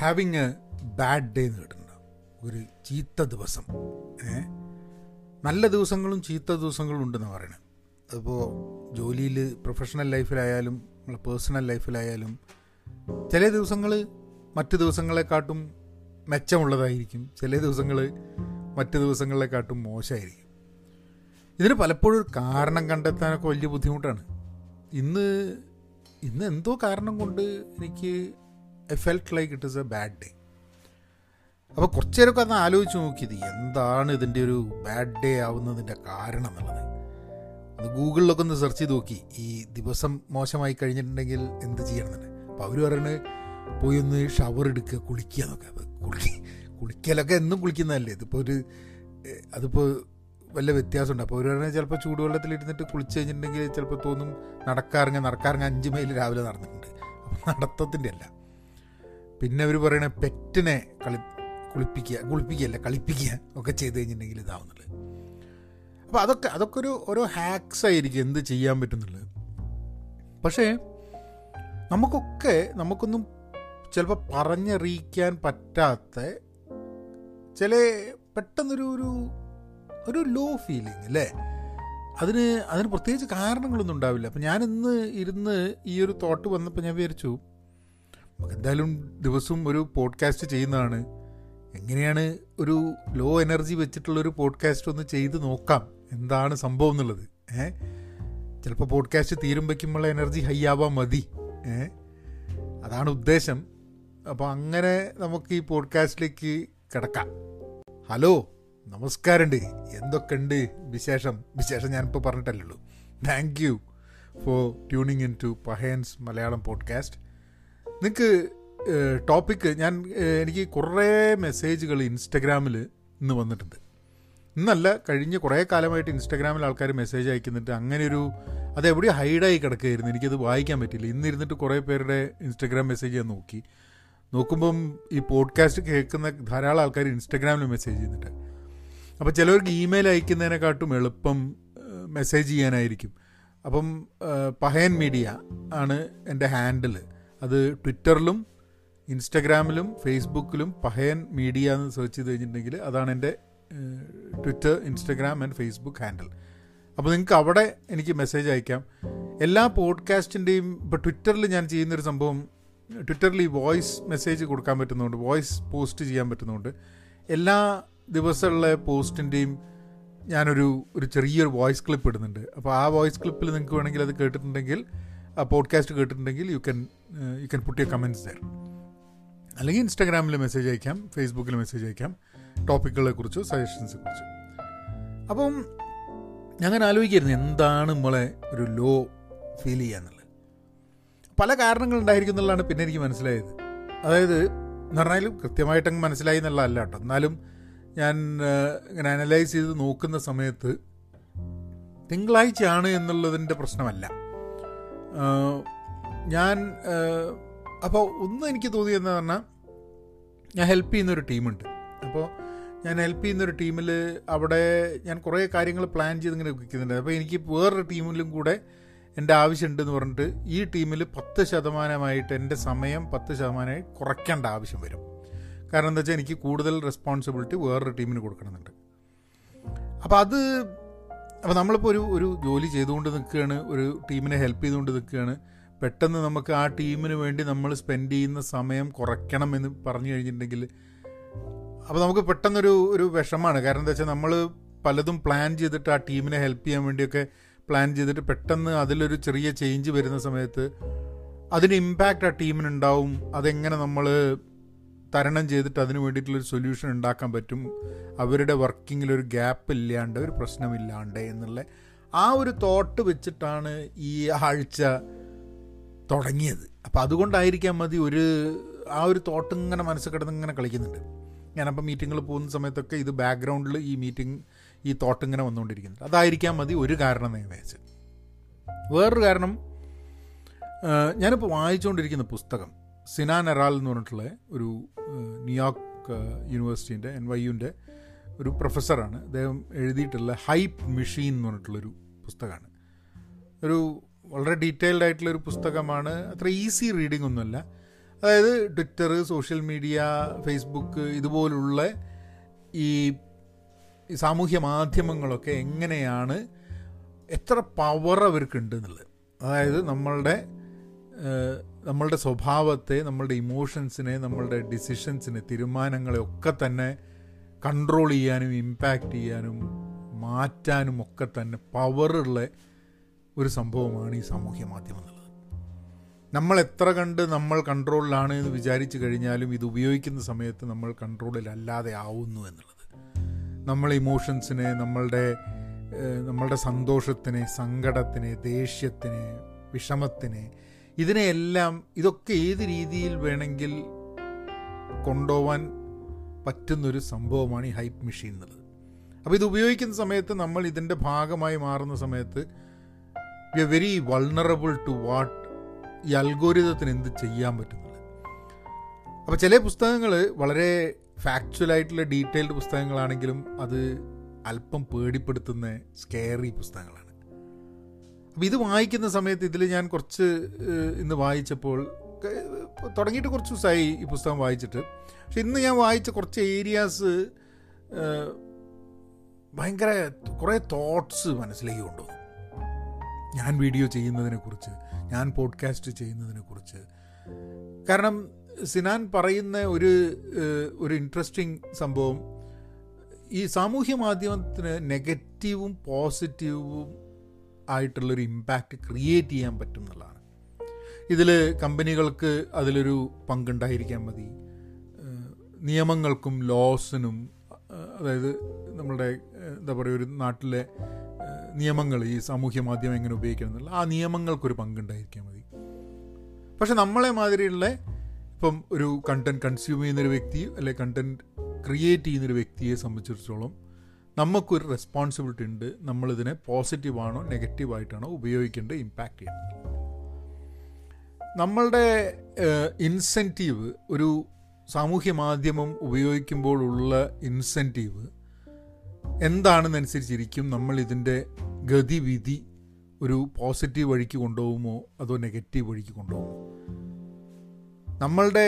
Having a bad day എന്ന് കേട്ടിട്ടുണ്ടാവും ഒരു ചീത്ത ദിവസം. ഏ? നല്ല ദിവസങ്ങളും ചീത്ത ദിവസങ്ങളും ഉണ്ടെന്ന് പറയണത് അതിപ്പോൾ ജോലിയിൽ പ്രൊഫഷണൽ ലൈഫിലായാലും നമ്മളെ പേഴ്സണൽ ലൈഫിലായാലും ചില ദിവസങ്ങൾ മറ്റ് ദിവസങ്ങളെക്കാട്ടും മെച്ചമുള്ളതായിരിക്കും. ചില ദിവസങ്ങൾ മറ്റ് ദിവസങ്ങളെക്കാട്ടും മോശമായിരിക്കും. ഇതിന് പലപ്പോഴും കാരണം കണ്ടെത്താനൊക്കെ വലിയ ബുദ്ധിമുട്ടാണ്. ഇന്ന് ഇന്ന് എന്തോ കാരണം കൊണ്ട് എനിക്ക് I felt like it is a bad day അപ്പോൾ കുറച്ച് നേരമൊക്കെ അന്ന് ആലോചിച്ച് നോക്കിയത് എന്താണ് ഇതിന്റെ ഒരു ബാഡ് ഡേ ആവുന്നതിന്റെ കാരണം എന്നുള്ളത്. അത് ഗൂഗിളിലൊക്കെ ഒന്ന് സെർച്ച് ചെയ്ത് നോക്കി. ഈ ദിവസം മോശമായി കഴിഞ്ഞിട്ടുണ്ടെങ്കിൽ എന്ത് ചെയ്യണം തന്നെ അപ്പോൾ അവർ പറയുന്നത് പോയി ഒന്ന് ഷവർ എടുക്കുക കുളിക്കുക എന്നൊക്കെ. കുളി കുളിക്കലൊക്കെ എന്നും കുളിക്കുന്നതല്ലേ? ഇതിപ്പോൾ ഒരു അതിപ്പോൾ വല്ല വ്യത്യാസമുണ്ട്. അപ്പോൾ അവർ പറഞ്ഞാൽ ചിലപ്പോൾ ചൂടുവെള്ളത്തിലിരുന്നിട്ട് കുളിച്ച് കഴിഞ്ഞിട്ടുണ്ടെങ്കിൽ ചിലപ്പോൾ തോന്നും നടക്കാറിങ്ങ നടക്കാറിങ്ങ അഞ്ച് മൈൽ രാവിലെ നടന്നിട്ടുണ്ട്. അപ്പം നടത്തത്തിന്റെ അല്ല. പിന്നെ അവർ പറയണ പെറ്റിനെ കളി കുളിപ്പിക്കുക കുളിപ്പിക്കുകയല്ല കളിപ്പിക്കുക ഒക്കെ ചെയ്ത് കഴിഞ്ഞിട്ടുണ്ടെങ്കിൽ ഇതാവുന്നുള്ളത്. അപ്പോൾ അതൊക്കെ അതൊക്കെ ഒരു ഓരോ ഹാക്സ് ആയിരിക്കും എന്ത് ചെയ്യാൻ പറ്റുന്നുള്ളത്. പക്ഷേ നമുക്കൊക്കെ നമുക്കൊന്നും ചിലപ്പോൾ പറഞ്ഞറിയിക്കാൻ പറ്റാത്ത ചില പെട്ടെന്നൊരു ഒരു ഒരു ലോ ഫീലിംഗ് അല്ലേ അതിന് അതിന് പ്രത്യേകിച്ച് കാരണങ്ങളൊന്നും ഉണ്ടാവില്ല. അപ്പം ഞാൻ ഇന്ന് ഇരുന്ന് ഈ ഒരു തോട്ട് വന്നപ്പോൾ ഞാൻ വിചാരിച്ചു നമുക്ക് എന്തായാലും ദിവസവും ഒരു പോഡ്കാസ്റ്റ് ചെയ്യുന്നതാണ്. എങ്ങനെയാണ് ഒരു ലോ എനർജി വെച്ചിട്ടുള്ള ഒരു പോഡ്കാസ്റ്റ് ഒന്ന് ചെയ്ത് നോക്കാം. എന്താണ് സംഭവം എന്നുള്ളത്. ഏ? ചിലപ്പോൾ പോഡ്കാസ്റ്റ് തീരുമ്പോഴേക്കുമുള്ള എനർജി ഹൈ ആവാൻ മതി. ഏ? അതാണ് ഉദ്ദേശം. അപ്പോൾ അങ്ങനെ നമുക്ക് ഈ പോഡ്കാസ്റ്റിലേക്ക് കിടക്കാം. ഹലോ നമസ്കാരമുണ്ട്. എന്തൊക്കെയുണ്ട് വിശേഷം? വിശേഷം ഞാനിപ്പോൾ പറഞ്ഞിട്ടല്ലേ ഉള്ളൂ. Thank you for tuning in to Pahayan's Malayalam podcast നിങ്ങൾക്ക് ടോപ്പിക്ക് ഞാൻ എനിക്ക് കുറേ മെസ്സേജുകൾ ഇൻസ്റ്റഗ്രാമിൽ ഇന്ന് വന്നിട്ടുണ്ട്. ഇന്നല്ല കഴിഞ്ഞ കുറേ കാലമായിട്ട് ഇൻസ്റ്റാഗ്രാമിൽ ആൾക്കാർ മെസ്സേജ് അയക്കുന്നിട്ട് അങ്ങനെയൊരു ഒരു അത് എവിടെയും ഹൈഡായി കിടക്കുകയായിരുന്നു. എനിക്കത് വായിക്കാൻ പറ്റില്ല ഇന്നിരുന്നിട്ട് കുറേ പേരുടെ ഇൻസ്റ്റാഗ്രാം മെസ്സേജ് ഞാൻ നോക്കി. നോക്കുമ്പം ഈ പോഡ്കാസ്റ്റ് കേൾക്കുന്ന ധാരാളം ആൾക്കാർ ഇൻസ്റ്റാഗ്രാമിൽ മെസ്സേജ് ചെയ്യുന്നുണ്ട്. അപ്പോൾ ചിലവർക്ക് ഇമെയിൽ അയക്കുന്നതിനെക്കാട്ടും എളുപ്പം മെസ്സേജ് ചെയ്യാനായിരിക്കും. അപ്പം പഹയൻ മീഡിയ ആണ് എന്റെ ഹാൻഡിൽ അത് ട്വിറ്ററിലും ഇൻസ്റ്റഗ്രാമിലും ഫേസ്ബുക്കിലും പഹയൻ മീഡിയ എന്ന് സെർച്ച് ചെയ്ത് കഴിഞ്ഞിട്ടുണ്ടെങ്കിൽ അതാണ് എന്റെ Twitter Instagram and Facebook handle. അപ്പോൾ നിങ്ങൾക്ക് അവിടെ എനിക്ക് മെസ്സേജ് അയക്കാം. എല്ലാ പോഡ്കാസ്റ്റിന്റെയും ഇപ്പോൾ ട്വിറ്ററിൽ ഞാൻ ചെയ്യുന്നൊരു സംഭവം ട്വിറ്ററിൽ ഈ വോയിസ് മെസ്സേജ് കൊടുക്കാൻ പറ്റുന്നതുകൊണ്ട് വോയിസ് പോസ്റ്റ് ചെയ്യാൻ പറ്റുന്നതുകൊണ്ട് എല്ലാ ദിവസമുള്ള പോസ്റ്റിന്റെയും ഞാനൊരു ഒരു ചെറിയൊരു വോയിസ് ക്ലിപ്പ് ഇടുന്നുണ്ട്. അപ്പോൾ ആ വോയിസ് ക്ലിപ്പിൽ നിങ്ങൾക്ക് വേണമെങ്കിൽ അത് കേട്ടിട്ടുണ്ടെങ്കിൽ ആ podcast കേട്ടിട്ടുണ്ടെങ്കിൽ you can you can put your comments there അല്ലെങ്കിൽ ഇൻസ്റ്റാഗ്രാമിൽ മെസ്സേജ് അയക്കാം ഫേസ്ബുക്കിൽ മെസ്സേജ് അയക്കാം ടോപ്പിക്കുകളെ കുറിച്ചോ സജഷൻസിനെ കുറിച്ചോ. അപ്പം ഞാൻ അങ്ങനെ ആലോചിക്കായിരുന്നു എന്താണ് നമ്മളെ ഒരു ലോ ഫീൽ ചെയ്യാന്നുള്ളത് പല കാരണങ്ങൾ ഉണ്ടായിരിക്കും എന്നുള്ളതാണ് പിന്നെ എനിക്ക് മനസ്സിലായത്. അതായത് എന്ന് പറഞ്ഞാലും കൃത്യമായിട്ടങ്ങ് മനസ്സിലായി എന്നുള്ളതല്ല കേട്ടോ. എന്നാലും ഞാൻ ഇങ്ങനെ അനലൈസ് ചെയ്ത് നോക്കുന്ന സമയത്ത് തിങ്കളാഴ്ചയാണ് എന്നുള്ളതിന്റെ പ്രശ്നമല്ല. ഞാൻ അപ്പോൾ ഒന്ന് എനിക്ക് തോന്നിയെന്ന് പറഞ്ഞാൽ ഞാൻ ഹെൽപ്പ് ചെയ്യുന്നൊരു ടീമുണ്ട്. അപ്പോൾ ഞാൻ ഹെൽപ്പ് ചെയ്യുന്നൊരു ടീമിൽ അവിടെ ഞാൻ കുറേ കാര്യങ്ങൾ പ്ലാൻ ചെയ്ത് ഇങ്ങനെ വയ്ക്കുന്നുണ്ട് അപ്പോൾ എനിക്ക് വേറൊരു ടീമിലും കൂടെ എന്റെ ആവശ്യമുണ്ടെന്ന് പറഞ്ഞിട്ട് ഈ ടീമിൽ പത്ത് ശതമാനമായിട്ട് എന്റെ സമയം പത്ത് ശതമാനമായി കുറയ്ക്കേണ്ട ആവശ്യം വരും. കാരണം എന്താ വെച്ചാൽ എനിക്ക് കൂടുതൽ റെസ്പോൺസിബിലിറ്റി വേറൊരു ടീമിന് കൊടുക്കണമെന്നുണ്ട്. അപ്പോൾ അത് അപ്പോൾ നമ്മളിപ്പോൾ ഒരു ഒരു ജോലി ചെയ്തുകൊണ്ട് നിൽക്കുകയാണ് ഒരു ടീമിനെ ഹെൽപ്പ് ചെയ്തുകൊണ്ട് നിൽക്കുകയാണ്. പെട്ടെന്ന് നമുക്ക് ആ ടീമിന് വേണ്ടി നമ്മൾ സ്പെൻഡ് ചെയ്യുന്ന സമയം കുറയ്ക്കണം എന്ന് പറഞ്ഞു കഴിഞ്ഞിട്ടുണ്ടെങ്കിൽ അപ്പോൾ നമുക്ക് പെട്ടെന്നൊരു ഒരു വിഷമമാണ്. കാരണം എന്താ വെച്ചാൽ നമ്മൾ പലതും പ്ലാൻ ചെയ്തിട്ട് ആ ടീമിനെ ഹെൽപ്പ് ചെയ്യാൻ വേണ്ടിയൊക്കെ പ്ലാൻ ചെയ്തിട്ട് പെട്ടെന്ന് അതിലൊരു ചെറിയ ചേഞ്ച് വരുന്ന സമയത്ത് അതിന് ഇമ്പാക്റ്റ് ആ ടീമിനുണ്ടാവും. അതെങ്ങനെ നമ്മൾ തരണം ചെയ്തിട്ട് അതിന് വേണ്ടിയിട്ടുള്ളൊരു സൊല്യൂഷൻ ഉണ്ടാക്കാൻ പറ്റും. അവരുടെ വർക്കിങ്ങിലൊരു ഗ്യാപ്പ് ഇല്ലാണ്ട് ഒരു പ്രശ്നമില്ലാണ്ട് എന്നുള്ള ആ ഒരു തോട്ട് വെച്ചിട്ടാണ് ഈ ആഴ്ച തുടങ്ങിയത്. അപ്പോൾ അതുകൊണ്ടായിരിക്കാം മതി ഒരു ആ ഒരു തോട്ട് ഇങ്ങനെ മനസ്സിൽ കിടന്ന് ഇങ്ങനെ കളിക്കുന്നുണ്ട്. ഞാനപ്പോൾ മീറ്റിങ്ങിൽ പോകുന്ന സമയത്തൊക്കെ ഇത് ബാക്ക്ഗ്രൗണ്ടിൽ ഈ മീറ്റിംഗ് ഈ തോട്ട് ഇങ്ങനെ വന്നുകൊണ്ടിരിക്കുന്നുണ്ട്. അതായിരിക്കാം മതി ഒരു കാരണം എന്ന് വിചാരിച്ചത് വേറൊരു കാരണം ഞാനിപ്പോൾ വായിച്ചുകൊണ്ടിരിക്കുന്ന പുസ്തകം സിനാൻ എറാൽ എന്ന് പറഞ്ഞിട്ടുള്ള ഒരു ന്യൂയോർക്ക് യൂണിവേഴ്സിറ്റീന്റെ എൻ വൈ യുന്റെ ഒരു പ്രൊഫസറാണ്. അദ്ദേഹം എഴുതിയിട്ടുള്ള ഹൈപ്പ് മെഷീൻ എന്ന് പറഞ്ഞിട്ടുള്ളൊരു പുസ്തകമാണ്. ഒരു വളരെ ഡീറ്റെയിൽഡ് ആയിട്ടുള്ളൊരു പുസ്തകമാണ്. അത്ര ഈസി റീഡിംഗ് ഒന്നുമല്ല. അതായത് ട്വിറ്റർ സോഷ്യൽ മീഡിയ ഫേസ്ബുക്ക് ഇതുപോലുള്ള ഈ സാമൂഹ്യ മാധ്യമങ്ങളൊക്കെ എങ്ങനെയാണ് എത്ര പവർ അവർക്കുണ്ട് എന്നുള്ളത്. അതായത് നമ്മളുടെ നമ്മളുടെ സ്വഭാവത്തെ നമ്മളുടെ ഇമോഷൻസിനെ നമ്മളുടെ ഡിസിഷൻസിനെ തീരുമാനങ്ങളെ ഒക്കെ തന്നെ കൺട്രോൾ ചെയ്യാനും ഇമ്പാക്റ്റ് ചെയ്യാനും മാറ്റാനും ഒക്കെ തന്നെ പവറുള്ള ഒരു സംഭവമാണ് ഈ സാമൂഹ്യ മാധ്യമം എന്നുള്ളത്. നമ്മൾ എത്ര കണ്ട് നമ്മൾ കൺട്രോളിലാണ് എന്ന് വിചാരിച്ചു കഴിഞ്ഞാലും ഇത് ഉപയോഗിക്കുന്ന സമയത്ത് നമ്മൾ കൺട്രോളിലല്ലാതെ ആവുന്നു എന്നുള്ളത്. നമ്മൾ ഇമോഷൻസിനെ നമ്മളുടെ നമ്മളുടെ സന്തോഷത്തിനെ സങ്കടത്തിനെ ദേഷ്യത്തിനെ വിഷമത്തിനെ ഇതിനെയെല്ലാം ഇതൊക്കെ ഏത് രീതിയിൽ വേണമെങ്കിൽ കൊണ്ടുപോവാൻ പറ്റുന്നൊരു സംഭവമാണ് ഈ ഹൈപ്പ് മെഷീൻ എന്നുള്ളത്. അപ്പോൾ ഇത് ഉപയോഗിക്കുന്ന സമയത്ത് നമ്മൾ ഇതിന്റെ ഭാഗമായി മാറുന്ന സമയത്ത് we are very vulnerable to what ഈ അൽഗോരിതത്തിന് എന്ത് ചെയ്യാൻ പറ്റുന്നത് അപ്പോൾ ചില പുസ്തകങ്ങൾ വളരെ ഫാക്ച്വൽ ആയിട്ടുള്ള ഡീറ്റെയിൽഡ് പുസ്തകങ്ങളാണെങ്കിലും അത് അല്പം പേടിപ്പെടുത്തുന്ന സ്കെയറി പുസ്തകങ്ങളാണ്. അപ്പോൾ ഇത് വായിക്കുന്ന സമയത്ത് ഇതിൽ ഞാൻ കുറച്ച് ഇന്ന് വായിച്ചപ്പോൾ തുടങ്ങിയിട്ട് കുറച്ച് ദിവസമായി ഈ പുസ്തകം വായിച്ചിട്ട്. പക്ഷെ ഇന്ന് ഞാൻ വായിച്ച കുറച്ച് ഏരിയാസ് ഭയങ്കര കുറേ തോട്ട്സ് മനസ്സിലേക്ക് കൊണ്ടുവന്നു. ഞാൻ വീഡിയോ ചെയ്യുന്നതിനെക്കുറിച്ച് ഞാൻ പോഡ്കാസ്റ്റ് ചെയ്യുന്നതിനെക്കുറിച്ച് കാരണം സിനാൻ പറയുന്ന ഒരു ഒരു ഇൻട്രസ്റ്റിംഗ് സംഭവം ഈ സാമൂഹ്യ മാധ്യമത്തിന് നെഗറ്റീവും പോസിറ്റീവും ആയിട്ടുള്ളൊരു ഇമ്പാക്റ്റ് ക്രിയേറ്റ് ചെയ്യാൻ പറ്റും എന്നുള്ളതാണ്. ഇതിൽ കമ്പനികൾക്ക് അതിലൊരു പങ്കുണ്ടായിരിക്കാൻ മതി. നിയമങ്ങൾക്കും ലോസിനും അതായത് നമ്മളുടെ എന്താ പറയുക ഒരു നാട്ടിലെ നിയമങ്ങൾ ഈ സാമൂഹ്യ മാധ്യമം എങ്ങനെ ഉപയോഗിക്കണം എന്നുള്ള ആ നിയമങ്ങൾക്കൊരു പങ്കുണ്ടായിരിക്കാൻ മതി. പക്ഷെ നമ്മളെ മാതിരിയുള്ള ഇപ്പം ഒരു കണ്ടന്റ് കൺസ്യൂം ചെയ്യുന്നൊരു വ്യക്തി അല്ലെ കണ്ടന്റ് ക്രിയേറ്റ് ചെയ്യുന്നൊരു വ്യക്തിയെ സംബന്ധിച്ചിടത്തോളം നമുക്കൊരു റെസ്പോൺസിബിലിറ്റി ഉണ്ട്. നമ്മളിതിനെ പോസിറ്റീവാണോ നെഗറ്റീവായിട്ടാണോ ഉപയോഗിക്കേണ്ടത് ഇമ്പാക്റ്റ് ചെയ്യുന്നത് നമ്മളുടെ ഇൻസെന്റീവ് ഒരു സാമൂഹ്യ മാധ്യമം ഉപയോഗിക്കുമ്പോഴുള്ള ഇൻസെന്റീവ് എന്താണെന്നനുസരിച്ചിരിക്കും നമ്മൾ ഇതിന്റെ ഗതിവിധി ഒരു പോസിറ്റീവ് വഴിക്ക് കൊണ്ടുപോകുമോ അതോ നെഗറ്റീവ് വഴിക്ക് കൊണ്ടുപോകുമോ? നമ്മളുടെ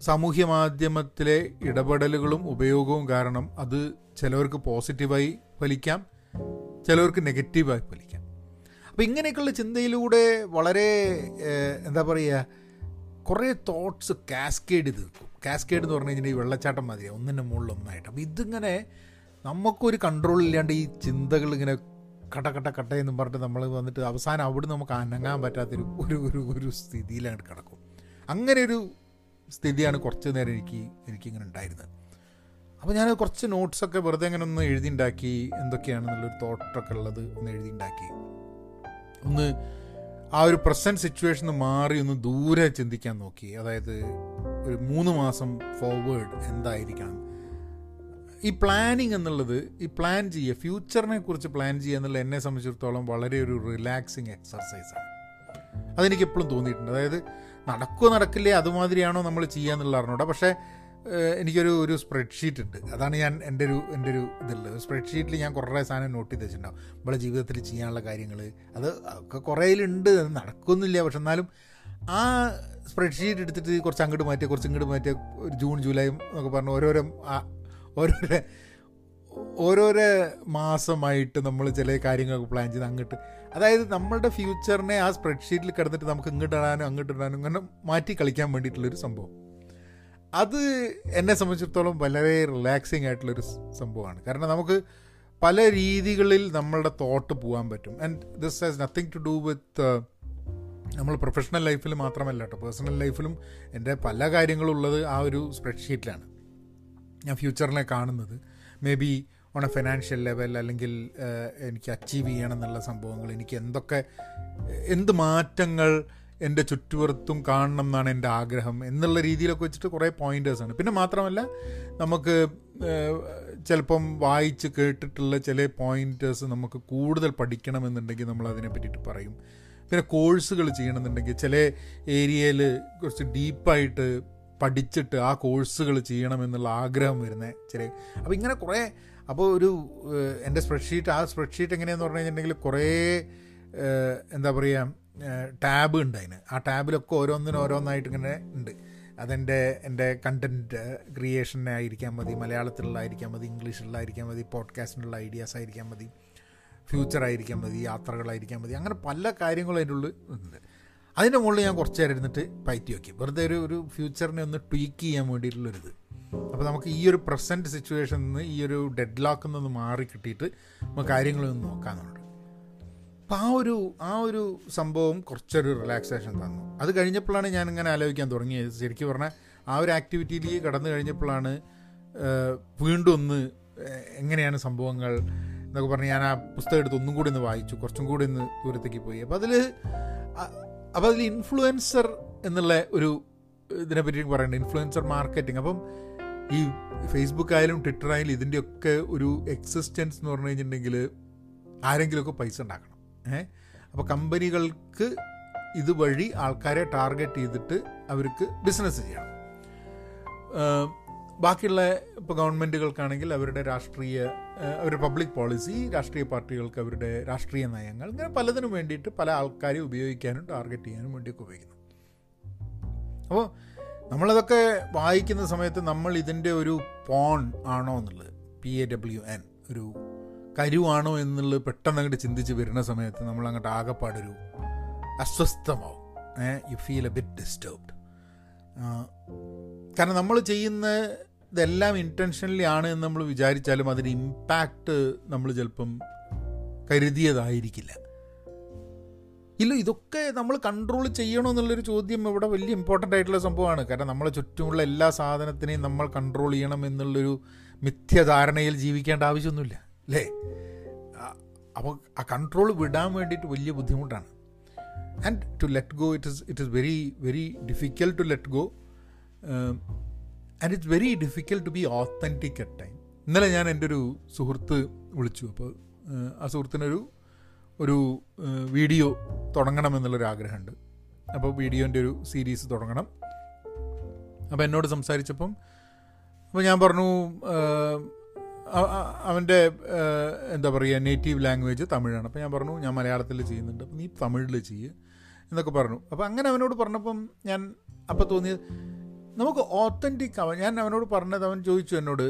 സാമൂഹ്യ മാധ്യമത്തിലെ ഇടപെടലുകളും ഉപയോഗവും കാരണം അത് ചിലവർക്ക് പോസിറ്റീവായി ഫലിക്കാം ചിലവർക്ക് നെഗറ്റീവായി ഫലിക്കാം. അപ്പോൾ ഇങ്ങനെയൊക്കെയുള്ള ചിന്തയിലൂടെ വളരെ എന്താ പറയുക കുറേ തോട്ട്സ് കാസ്കേഡ് ചെയ്ത് കാസ്കേഡ് എന്ന് പറഞ്ഞു കഴിഞ്ഞാൽ ഈ വെള്ളച്ചാട്ടം മതിയാണ് ഒന്നിന്റെ മുകളിൽ ഒന്നായിട്ട്. അപ്പോൾ ഇതിങ്ങനെ നമുക്കൊരു കൺട്രോൾ ഇല്ലാണ്ട് ഈ ചിന്തകൾ ഇങ്ങനെ കട്ട കട്ട കട്ട എന്നും പറഞ്ഞിട്ട് നമ്മൾ വന്നിട്ട് അവസാനം അവിടെ നമുക്ക് അനങ്ങാൻ പറ്റാത്തൊരു ഒരു ഒരു ഒരു സ്ഥിതിയിലാണ് കിടക്കും. അങ്ങനെ ഒരു സ്ഥിതിയാണ് കുറച്ച് നേരം എനിക്ക് എനിക്കിങ്ങനെ ഉണ്ടായിരുന്നത്. അപ്പോൾ ഞാൻ കുറച്ച് നോട്ട്സൊക്കെ വെറുതെ അങ്ങനെ ഒന്ന് എഴുതിണ്ടാക്കി എന്തൊക്കെയാണെന്നുള്ളൊരു തോട്ടൊക്കെ ഉള്ളത് ഒന്ന് എഴുതിണ്ടാക്കി. ഒന്ന് ആ ഒരു പ്രസന്റ് സിറ്റുവേഷൻ മാറി ഒന്ന് ദൂരെ ചിന്തിക്കാൻ നോക്കി. അതായത് ഒരു മൂന്ന് മാസം ഫോർവേഡ് എന്തായിരിക്കണം. ഈ പ്ലാനിങ് എന്നുള്ളത് ഈ പ്ലാൻ ചെയ്യുക ഫ്യൂച്ചറിനെ കുറിച്ച് പ്ലാൻ ചെയ്യുക എന്നുള്ളത് എന്നെ സംബന്ധിച്ചിടത്തോളം വളരെ ഒരു റിലാക്സിങ് എക്സർസൈസാണ് അതെനിക്ക് എപ്പോഴും തോന്നിയിട്ടുണ്ട്. അതായത് നടക്കുമോ നടക്കില്ലേ അതുമാതിരിയാണോ നമ്മൾ ചെയ്യുക എന്നുള്ള പക്ഷേ എനിക്കൊരു ഒരു സ്പ്രെഡ്ഷീറ്റ് ഉണ്ട്. അതാണ് ഞാൻ എന്റെ ഒരു എന്റെ ഒരു ഇതുള്ളത്. സ്പ്രെഡ്ഷീറ്റിൽ ഞാൻ കുറേ സാധനം നോട്ട് ചെയ്ത് വെച്ചിട്ടുണ്ടാവും. നമ്മളെ ജീവിതത്തിൽ ചെയ്യാനുള്ള കാര്യങ്ങൾ. അത് ഒക്കെ കുറേയിലുണ്ട് നടക്കുന്നില്ല. പക്ഷെ എന്നാലും ആ സ്പ്രെഡ്ഷീറ്റ് എടുത്തിട്ട് കുറച്ച് അങ്ങോട്ട് മാറ്റിയ കുറച്ച് ഇങ്ങോട്ട് മാറ്റിയ ഒരു ജൂൺ ജൂലൈ എന്നൊക്കെ പറഞ്ഞ് ഓരോരോ ഓരോരോ ഓരോരോ മാസമായിട്ട് നമ്മൾ ചില കാര്യങ്ങളൊക്കെ പ്ലാൻ ചെയ്ത് അങ്ങോട്ട് അതായത് നമ്മളുടെ ഫ്യൂച്ചറിനെ ആ സ്പ്രെഡ്ഷീറ്റിൽ കിടന്നിട്ട് നമുക്ക് ഇങ്ങോട്ട് ഇടാനും അങ്ങോട്ട് ഇടാനും അങ്ങനെ മാറ്റി കളിക്കാൻ വേണ്ടിയിട്ടുള്ളൊരു സംഭവം. അത് എന്നെ സംബന്ധിച്ചിടത്തോളം വളരെ റിലാക്സിങ് ആയിട്ടുള്ളൊരു സംഭവമാണ്. കാരണം നമുക്ക് പല രീതികളിൽ നമ്മളുടെ തോട്ട് പോകാൻ പറ്റും. And this has nothing to do with നമ്മൾ പ്രൊഫഷണൽ ലൈഫിൽ മാത്രമല്ല കേട്ടോ പേഴ്സണൽ ലൈഫിലും എന്റെ പല കാര്യങ്ങളും ഉള്ളത് ആ ഒരു സ്പ്രെഡ്ഷീറ്റിലാണ് ഞാൻ ഫ്യൂച്ചറിനെ കാണുന്നത്. Maybe on a financial level അല്ലെങ്കിൽ എനിക്ക് അച്ചീവ് ചെയ്യണം എന്നുള്ള സംഭവങ്ങൾ എനിക്ക് എന്തൊക്കെ എന്ത് മാറ്റങ്ങൾ എന്റെ ചുറ്റുപുറത്തും കാണണം എന്നാണ് എന്റെ ആഗ്രഹം എന്നുള്ള രീതിയിലൊക്കെ വെച്ചിട്ട് കുറേ പോയിന്റേഴ്സാണ് പിന്നെ മാത്രമല്ല നമുക്ക് ചിലപ്പം വായിച്ച് കേട്ടിട്ടുള്ള ചില പോയിന്റേഴ്സ് നമുക്ക് കൂടുതൽ പഠിക്കണമെന്നുണ്ടെങ്കിൽ നമ്മൾ അതിനെ പറ്റിയിട്ട് പറയും. പിന്നെ കോഴ്സുകൾ ചെയ്യണമെന്നുണ്ടെങ്കിൽ ചില ഏരിയയിൽ കുറച്ച് ഡീപ്പായിട്ട് പഠിച്ചിട്ട് ആ കോഴ്സുകൾ ചെയ്യണമെന്നുള്ള ആഗ്രഹം വരുന്നത് ചില അപ്പോൾ ഇങ്ങനെ കുറേ അപ്പോൾ ഒരു എന്റെ സ്പ്രെഡ്ഷീറ്റ് ആ സ്പ്രെഡ്ഷീറ്റ് എങ്ങനെയാന്ന് പറഞ്ഞു കഴിഞ്ഞിട്ടുണ്ടെങ്കിൽ കുറേ എന്താ പറയുക ടാബ് ഉണ്ട് അതിന്. ആ ടാബിലൊക്കെ ഓരോന്നിനും ഓരോന്നായിട്ട് ഇങ്ങനെ ഉണ്ട്. അതെന്റെ എന്റെ കണ്ടന്റ് ക്രിയേഷനെ ആയിരിക്കാൻ മതി മലയാളത്തിലുള്ളതായിരിക്കാൻ മതി ഇംഗ്ലീഷിലുള്ളതായിരിക്കാൻ മതി പോഡ്കാസ്റ്റിനുള്ള ഐഡിയാസ് ആയിരിക്കാൻ മതി ഫ്യൂച്ചർ ആയിരിക്കാൻ മതി യാത്രകളായിരിക്കാൻ മതി അങ്ങനെ പല കാര്യങ്ങളും അതിന്റെ ഉള്ളിൽ ഉണ്ട്. അതിന്റെ മുകളിൽ ഞാൻ കുറച്ച് നേരം ഇരുന്നിട്ട് പയറ്റി നോക്കി വെറുതെ ഒരു ഒരു ഫ്യൂച്ചറിനെ ഒന്ന് ട്വീക്ക് ചെയ്യാൻ വേണ്ടിയിട്ടുള്ളൊരിത്. അപ്പോൾ നമുക്ക് ഈ ഒരു പ്രസന്റ് സിറ്റുവേഷനിൽ നിന്ന് ഈ ഒരു ഡെഡ് ലോക്കിൽ നിന്ന് മാറി കിട്ടിയിട്ട് നമുക്ക് കാര്യങ്ങളൊന്ന് നോക്കാമെന്നുണ്ട് അപ്പോൾ ആ ഒരു ആ ഒരു സംഭവം കുറച്ചൊരു റിലാക്സേഷൻ തന്നു. അത് കഴിഞ്ഞപ്പോഴാണ് ഞാൻ ഇങ്ങനെ ആലോചിക്കാൻ തുടങ്ങിയത്. ശരിക്കും പറഞ്ഞാൽ ആ ഒരു ആക്ടിവിറ്റിയിൽ കടന്നു കഴിഞ്ഞപ്പോഴാണ് വീണ്ടും ഒന്ന് എങ്ങനെയാണ് സംഭവങ്ങൾ എന്നൊക്കെ പറഞ്ഞ് ഞാൻ ആ പുസ്തകം എടുത്ത് ഒന്നും കൂടി ഒന്ന് വായിച്ചു. കുറച്ചും കൂടി ഒന്ന് ദൂരത്തേക്ക് പോയി. അപ്പോൾ അതിൽ അപ്പോൾ അതിൽ ഇൻഫ്ലുവൻസർ എന്നുള്ള ഒരു ഇതിനെ പറ്റി പറയുന്നുണ്ട് ഇൻഫ്ലുവൻസർ മാർക്കറ്റിംഗ് അപ്പം ഈ ഫേസ്ബുക്ക് ആയാലും ട്വിറ്റർ ആയാലും ഇതിന്റെയൊക്കെ ഒരു എക്സിസ്റ്റൻസ് എന്ന് പറഞ്ഞു കഴിഞ്ഞിട്ടുണ്ടെങ്കിൽ ആരെങ്കിലുമൊക്കെ പൈസ ഉണ്ടാക്കണം. ഏഹ് അപ്പോൾ കമ്പനികൾക്ക് ഇതുവഴി ആൾക്കാരെ ടാർഗറ്റ് ചെയ്തിട്ട് അവർക്ക് ബിസിനസ് ചെയ്യണം. ബാക്കിയുള്ള ഇപ്പോൾ ഗവൺമെന്റുകൾക്കാണെങ്കിൽ അവരുടെ രാഷ്ട്രീയ അവരുടെ പബ്ലിക് പോളിസി രാഷ്ട്രീയ പാർട്ടികൾക്ക് അവരുടെ രാഷ്ട്രീയ നയങ്ങൾ ഇങ്ങനെ പലതിനും വേണ്ടിയിട്ട് പല ആൾക്കാരെ ഉപയോഗിക്കാനും ടാർഗറ്റ് ചെയ്യാനും വേണ്ടിയൊക്കെ ഉപയോഗിക്കുന്നു. അപ്പോൾ നമ്മളതൊക്കെ വായിക്കുന്ന സമയത്ത് നമ്മൾ ഇതിന്റെ ഒരു പോൺ ആണോ എന്നുള്ളത് പി എ ഡബ്ല്യു എൻ ഒരു കരുവാണോ എന്നുള്ളത് പെട്ടെന്ന് അങ്ങോട്ട് ചിന്തിച്ച് വരുന്ന സമയത്ത് നമ്മൾ അങ്ങോട്ട് ആകെപ്പാടൊരു അസ്വസ്ഥമാവും. You feel a bit disturbed കാരണം നമ്മൾ ചെയ്യുന്ന ഇതെല്ലാം ഇന്റൻഷനലി ആണ് എന്ന് നമ്മൾ വിചാരിച്ചാലും അതിന് ഇമ്പാക്റ്റ് നമ്മൾ ചിലപ്പം കരുതിയതായിരിക്കില്ല. ഇല്ല ഇതൊക്കെ നമ്മൾ കൺട്രോൾ ചെയ്യണമെന്നുള്ളൊരു ചോദ്യം ഇവിടെ വലിയ ഇമ്പോർട്ടന്റ് ആയിട്ടുള്ള സംഭവമാണ്. കാരണം നമ്മളെ ചുറ്റുമുള്ള എല്ലാ സാധനത്തിനെയും നമ്മൾ കൺട്രോൾ ചെയ്യണം എന്നുള്ളൊരു മിഥ്യധാരണയിൽ ജീവിക്കേണ്ട ആവശ്യമൊന്നുമില്ല അല്ലേ? അപ്പോൾ ആ കൺട്രോൾ വിടാൻ വേണ്ടിയിട്ട് വലിയ ബുദ്ധിമുട്ടാണ്. And to let go it is it is very very difficult to let go and it's very difficult to be authentic at time ഇന്നലെ ഞാൻ എന്റെ ഒരു സുഹൃത്ത് വിളിച്ചു. അപ്പോൾ ആ സുഹൃത്തിനൊരു ഒരു വീഡിയോ തുടങ്ങണമെന്നുള്ളൊരാഗ്രഹമുണ്ട് അപ്പോൾ വീഡിയോന്റെ ഒരു സീരീസ് തുടങ്ങണം. അപ്പോൾ എന്നോട് സംസാരിച്ചപ്പം അപ്പോൾ ഞാൻ പറഞ്ഞു അവന്റെ എന്താ പറയുക നേറ്റീവ് ലാംഗ്വേജ് തമിഴാണ്. അപ്പോൾ ഞാൻ പറഞ്ഞു ഞാൻ മലയാളത്തിൽ ചെയ്യുന്നുണ്ട്. അപ്പം നീ തമിഴിൽ ചെയ്യ് എന്നൊക്കെ പറഞ്ഞു. അപ്പോൾ അങ്ങനെ അവനോട് പറഞ്ഞപ്പം ഞാൻ അപ്പോൾ തോന്നിയത് നമുക്ക് ഓത്തന്റിക് ആവാം ഞാൻ അവനോട് പറഞ്ഞത് അവൻ ചോദിച്ചു എന്നോട്